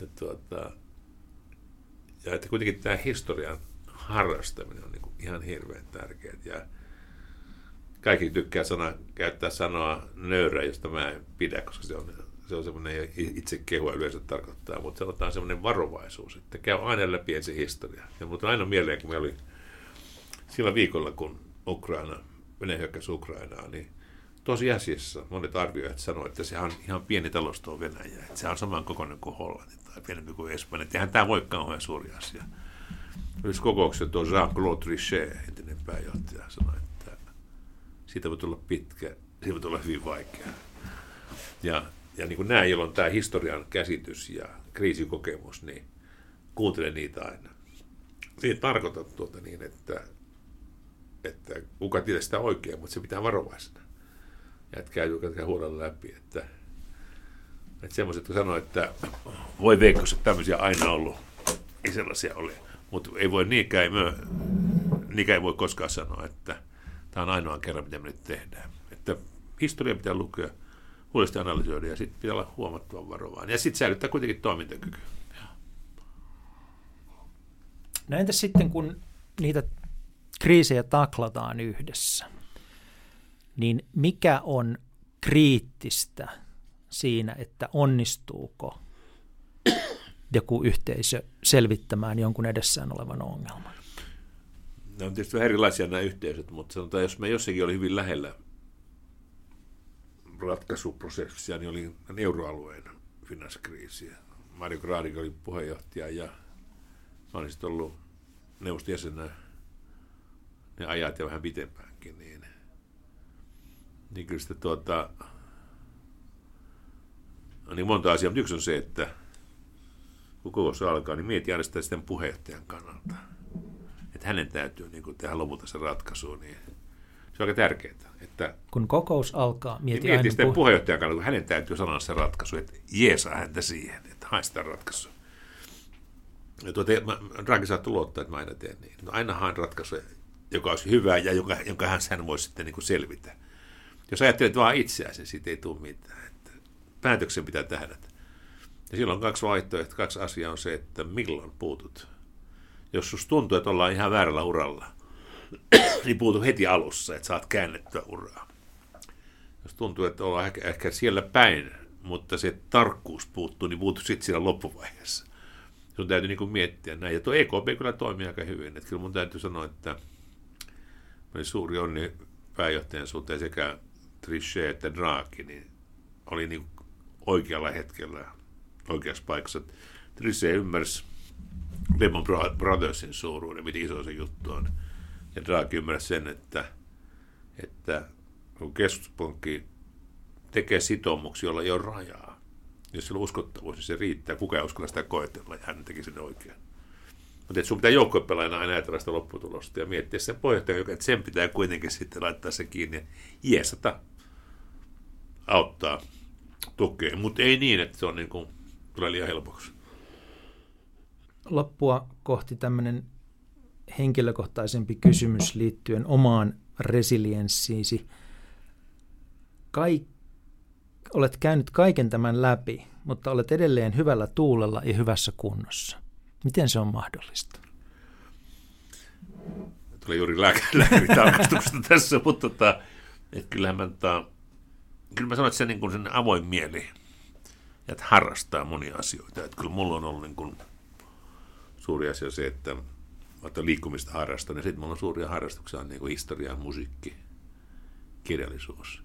Ja, tuota, ja että kuitenkin tämä historian harrastaminen on niin kuin ihan hirveän tärkeää. Ja kaikki tykkää sana, käyttää sanoa nöyrä, josta mä en pidä, koska se on, se on semmoinen itse kehua yleensä tarkoittaa, mutta sanotaan semmoinen varovaisuus, että käy aina läpi ensin historia. Ja mutta aina mieleen, kun me oli sillä viikolla, kun Ukraina, Venäjä hyökkäsi Ukrainaa, niin tosiasiassa monet arvioijat sanoivat, että se on ihan pieni talous tuo Venäjä, että se on saman kokoinen kuin Hollanti tai pienempi kuin Espanja. Eihän tämä voikaan ole suuri asia. Yhdessä kokouksessa tuo Jean-Claude Trichet, entinen pääjohtaja, sanoi, että siitä voi tulla pitkä, siitä voi tulla hyvin vaikea. Ja, ja niin kuin nämä, joilla on tämä historian käsitys ja kriisikokemus, niin kuuntele niitä aina. Se ei tarkoita tuota niin, että, että kuka tietää sitä oikein, mutta se pitää varovaisena. Käy, käy huolella läpi, että että semmoiset, kun sanoo, että voi veikkaus, että tämmöisiä aina ollut, ei sellaisia ole. Mutta ei voi niinkään, myö, niinkään ei voi koskaan sanoa, että tämä on ainoa kerran, mitä me nyt tehdään. Että historia pitää lukea, huolellisesti analysoida ja sitten pitää olla huomattavan varovaan. Ja sitten säilyttää kuitenkin toimintakyky. No entäs sitten, kun niitä kriisejä taklataan yhdessä, niin mikä on kriittistä – siinä, että onnistuuko joku yhteisö selvittämään jonkun edessään olevan ongelman. Ne on tietysti vähän erilaisia nämä yhteisöt, mutta sanotaan, jos me jossakin oli hyvin lähellä ratkaisuprosessia, niin oli euroalueen finanssikriisiä. Mario Draghi oli puheenjohtaja ja mä olin sitten ollut neuvostojäsenä ne ajat ja vähän pitempäänkin, niin, niin kyllä sitten tuota, on niin monta asiaa, mutta yksi on se, että kun kokous alkaa, niin mieti aina sitä sitten puheenjohtajan kannalta. Että hänen täytyy niin kuin tehdä lopulta se ratkaisu, niin se on aika tärkeää. Että kun kokous alkaa, mieti, niin mieti sitten puhe- puheenjohtajan kannalta, kun hänen täytyy sanoa se ratkaisu, että jeesaa häntä siihen, että hae sitä ratkaisua. Ja tuota, Draghi saattaa luottaa, että mä aina teen niin. No aina haen ratkaisu, joka olisi hyvä ja jonka, jonka hän voisi sitten niin kuin selvitä. Jos ajattelet vaan itseäsi, siitä ei tule mitään päätöksen pitää tehdä. Ja silloin on kaksi vaihtoehtoa, kaksi asiaa on se, että milloin puutut. jos susta tuntuu, että ollaan ihan väärällä uralla, niin puutu heti alussa, että saat käännettyä uraa. Jos tuntuu, että ollaan ehkä, ehkä siellä päin, mutta se tarkkuus puuttuu, niin puuttuu sitten siinä loppuvaiheessa. Sun täytyy niin miettiä näin. Ja tuo EKP kyllä toimii aika hyvin. Että kyllä mun täytyy sanoa, että oli suuri onni pääjohtajan suhteen sekä Trichet että Draghi, niin oli niin oikealla hetkellä oikeassa paikassa. Trichet ymmärsi Lehman Brothersin suuruuden, miten iso se juttu on. Ja Draghi ymmärsi sen, että, että kun keskuspankki tekee sitoumuksia, joilla ei ole rajaa, jos sillä on uskottavuus, niin se riittää. Kuka ei uskalla sitä koetella, ja hän teki sen oikein. Mutta sun pitää joukkuepelaajana aina ajatella sitä lopputulosta ja miettiä sen puheenjohtajan, että sen pitää kuitenkin sitten laittaa se kiinni ja jeesata, auttaa, tukea. Mutta ei niin, että se on niin kuin, tulee liian helpoksi. Loppua kohti tämmöinen henkilökohtaisempi kysymys liittyen omaan resilienssiisi. Kaik, olet käynyt kaiken tämän läpi, mutta olet edelleen hyvällä tuulella ja hyvässä kunnossa. Miten se on mahdollista? Tulee juuri lääkäritarkastuksesta tässä, mutta tota, että kyllähän mä, tota, kyllä mä sanon, että se niin kuin sen avoin mieli, että harrastaa monia asioita. Että kyllä mulla on ollut niin kuin suuri asia se, että vaikka liikkumista harrastan, ja sitten mulla on suuria harrastuksia, on niin kuin historia, musiikki, kirjallisuus.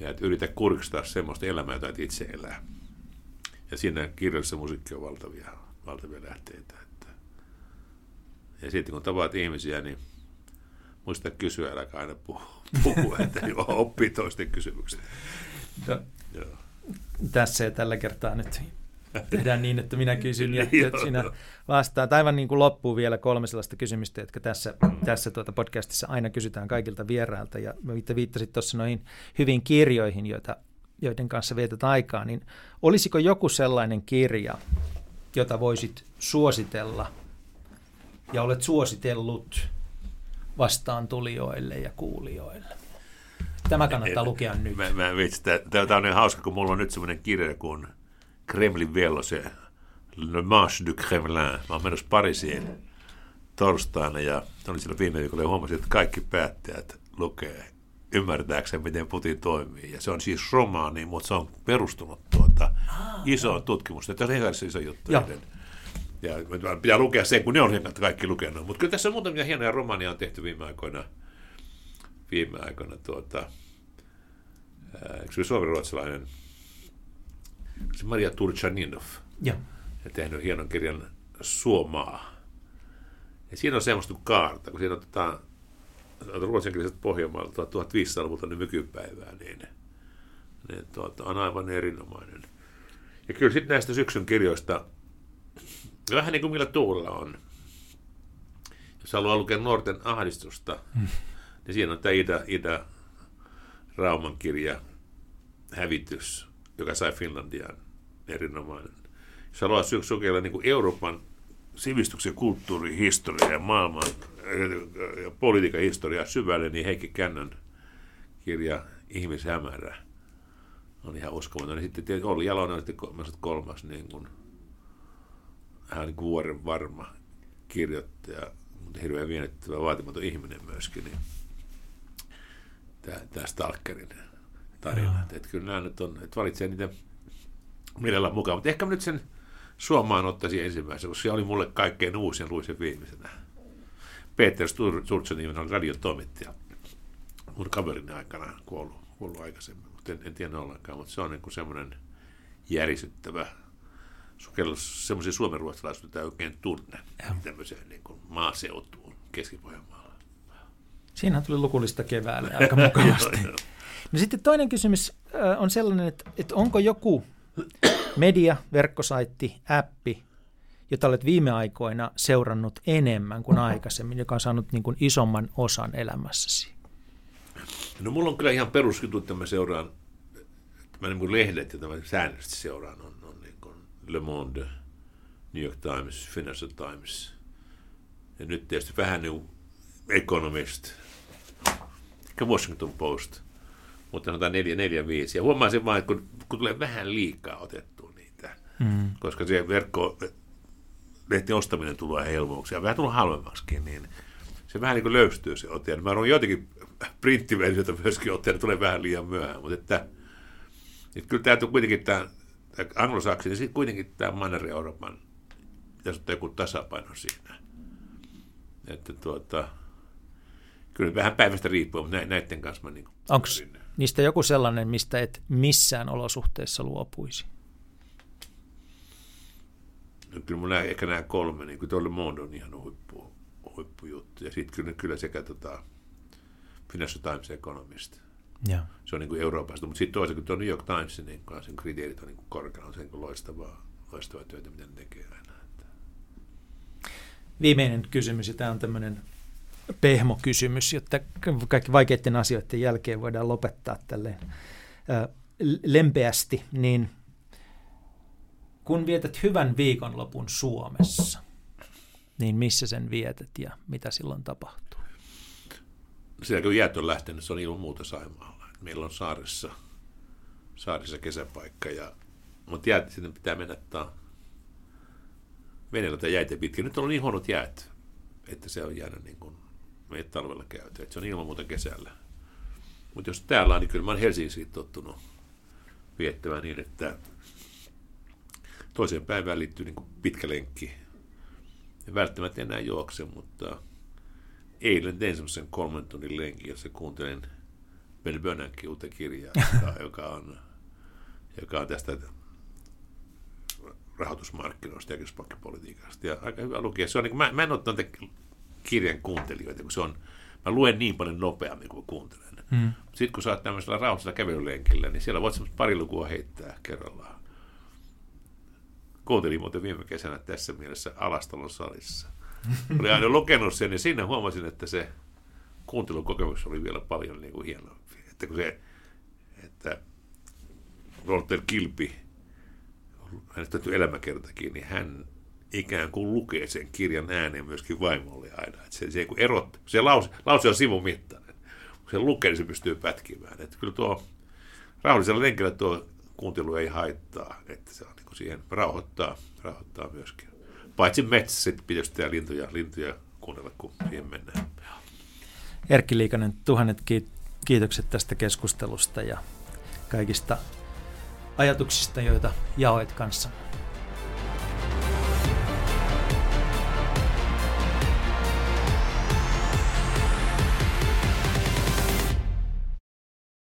Ja että yritä kurkistaa semmoista elämää, jota et itse elää. Ja siinä kirjallisessa musiikki on valtavia valtavia lähteitä. Että. Ja sitten kun tapaat ihmisiä, niin muista kysyä, älä aina puhua, puhua että oppii toisten kysymykset. No, Joo. Tässä ja tällä kertaa nyt tehdään niin, että minä kysyn ja sinä vastaat. Aivan niin kuin loppuu vielä kolme sellaista kysymystä, jotka tässä, tässä tuota podcastissa aina kysytään kaikilta vierailta. Ja viittasit tuossa noihin hyviin kirjoihin, joita, joiden kanssa vietät aikaa, niin olisiko joku sellainen kirja, jota voisit suositella ja olet suositellut vastaan tulijoille ja kuulijoille? Tämä kannattaa lukea nyt. Mä, mä vitsi, tämä on niin hauska, kun mulla on nyt semmoinen kirja kuin Kremlin vello, se Le Marche du Kremlin. Mä oon menossa Pariisiin torstaina ja olin siellä viime viikolla ja huomasin, että kaikki päättäjät lukee ymmärtääkseen, miten Putin toimii. Ja se on siis romaani, mutta se on perustunut tuota ah, isoon tutkimukseen. Tämä on ihan iso juttu. Ja. Ja pitää lukea sen, kun ne on kaikki lukenut. Mutta kyllä tässä on muutamia hienoja romaania on tehty viime aikoina. Viime aikoina tuota, eikö se suomen-ruotsalainen se Maria Turchaninov. Ja. ja tehnyt hienon kirjan Suomaa. Ja siinä on semmoista kaarta, kun siinä otetaan ruotsinkieliset Pohjanmaalta 1500-luvulta niin nykypäivää, niin, niin tuota, on aivan erinomainen. Ja kyllä sitten näistä syksyn kirjoista, vähän niin kuin millä tuulla on, jos haluaa lukea nuorten ahdistusta, hmm. niin siinä on tämä Ida, Ida Rauman kirja Hävitys, joka sai Finlandiaan erinomainen. Jos haluaa sukeilla niin kuin Euroopan sivistyksen, kulttuuri, historia ja maailman ja politiikan historiaa syvälle, niin Heikki Kännön kirja Ihmishämärä on ihan uskomaton. Ja sitten Olli Jalonen on sitten kolmas niin kuin, hän vuoren varma kirjoittaja, mutta hirveän vienettävä vaatimaton ihminen myöskin. Niin tämä, Stalkerin tarina. Että, että kyllä nämä nyt on, että valitsee niitä mielellään mukaan. Mutta ehkä nyt sen Suomaan ottaisin ensimmäisenä, koska se oli mulle kaikkein uusin luisen viimeisenä. Peter Sturtsen oli radiotoimittaja. Mun kaverin aikana kuollut, kuollut aikaisemmin, mutta en, en tiedä ollenkaan, mutta se on niin semmoinen järisyttävä sukellus semmoisia suomenruotsalaisuutta, mitä oikein tunne tämmöiseen niin kuin maaseutuun Keski-Pohjanmaalla. Siinä tuli lukullista keväällä aika mukavasti. no sitten toinen kysymys on sellainen, että, että onko joku media, verkkosaitti, appi, jota olet viime aikoina seurannut enemmän kuin aikaisemmin, joka on saanut niin kuin isomman osan elämässäsi? No mulla on kyllä ihan perusjuttu, että mä seuraan, mä niin lehdet, joita mä säännöllisesti seuraan, on, Le Monde, New York Times, Financial Times, ja nyt tietysti vähän niin Economist, ehkä Washington Post, mutta sanotaan neljä, neljä, viisi. Ja huomasin vain, että kun, kun tulee vähän liikaa otettua niitä, mm. koska se verkko lehti ostaminen tulee helpoksi ja vähän tullut halvemmaksikin, niin se vähän niin kuin löystyy se ote. Mä arvoin jotenkin printtiversioita myöskin ottaa, tulee vähän liian myöhään, mutta että, että kyllä tämä kuitenkin tämä, tämä anglosaksi, niin sitten kuitenkin tämä Manner-Euroopan pitäisi ottaa joku tasapaino siinä. Että tuota, kyllä vähän päivästä riippuu, mutta näiden kanssa mä niin Onko niistä joku sellainen, mistä et missään olosuhteessa luopuisi? No, kyllä mun nää, ehkä nämä kolme, niin kuin tuolle Mondo on ihan huippu, huippujuttu. Ja sitten kyllä, kyllä sekä tota, Financial Times Economist. Ja. Se on niin kuin Euroopasta, mutta sitten toisaalta kun tuo New York Times, niin sen kriteerit on niin kuin korkealla, se on niin loistavaa, loistavaa työtä, mitä ne tekee aina. Viimeinen kysymys, ja tämä on tämmöinen pehmokysymys, jotta kaikki vaikeiden asioiden jälkeen voidaan lopettaa tälleen lempeästi, niin kun vietät hyvän viikonlopun Suomessa, niin missä sen vietät ja mitä silloin tapahtuu? Siellä kun jäät on lähtenyt, se on ilman muuta Saimaalla. Meillä on saaressa, saarissa kesäpaikka, ja, mutta jäät sinne pitää mennä veneellä tai jäitä pitkin. Nyt on niin huonot jäät, että se on jäänyt niin kuin meitä talvella käyty. Että se on ilman muuta kesällä. Mutta jos täällä on, niin kyllä mä olen Helsingissä tottunut viettämään niin, että toiseen päivään liittyy niin pitkä lenkki. Ja välttämättä enää juokse, mutta eilen tein semmoisen kolmen tunnin lenkin, jossa kuuntelin Ben Bernankin uutta kirjaa, joka, joka, on, joka on tästä rahoitusmarkkinoista ja keskuspankkipolitiikasta. Ja aika hyvä lukea. Se on, niin kuin, mä, mä en ole kirjan kuuntelijoita, kun se on, mä luen niin paljon nopeammin kuin kuuntelen. Mm. Sitten kun sä oot tämmöisellä rauhallisella kävelylenkillä, niin siellä voit pari lukua heittää kerrallaan. Kuuntelin muuten viime kesänä tässä mielessä Alastalon salissa. Olin aina lukenut sen, ja siinä huomasin, että se kuuntelukokemus oli vielä paljon niin kuin hienompi. Että kun se, että Walter Kilpi, hänestä elämäkertakin, niin hän ikään kuin lukee sen kirjan ääneen myöskin vaimolle aina. Että se, se, kun erot, se lause, lause on sivun mittainen. Kun se lukee, niin se pystyy pätkimään. Että kyllä tuo rauhallisella lenkillä tuo kuuntelu ei haittaa, että se on niin kuin siihen rauhoittaa, rauhoittaa myöskin. Paitsi metsässä pitäisi tehdä lintuja, lintuja kuunnella, kun siihen mennään. Erkki Liikanen, tuhannet kiitokset tästä keskustelusta ja kaikista ajatuksista, joita jaoit kanssa.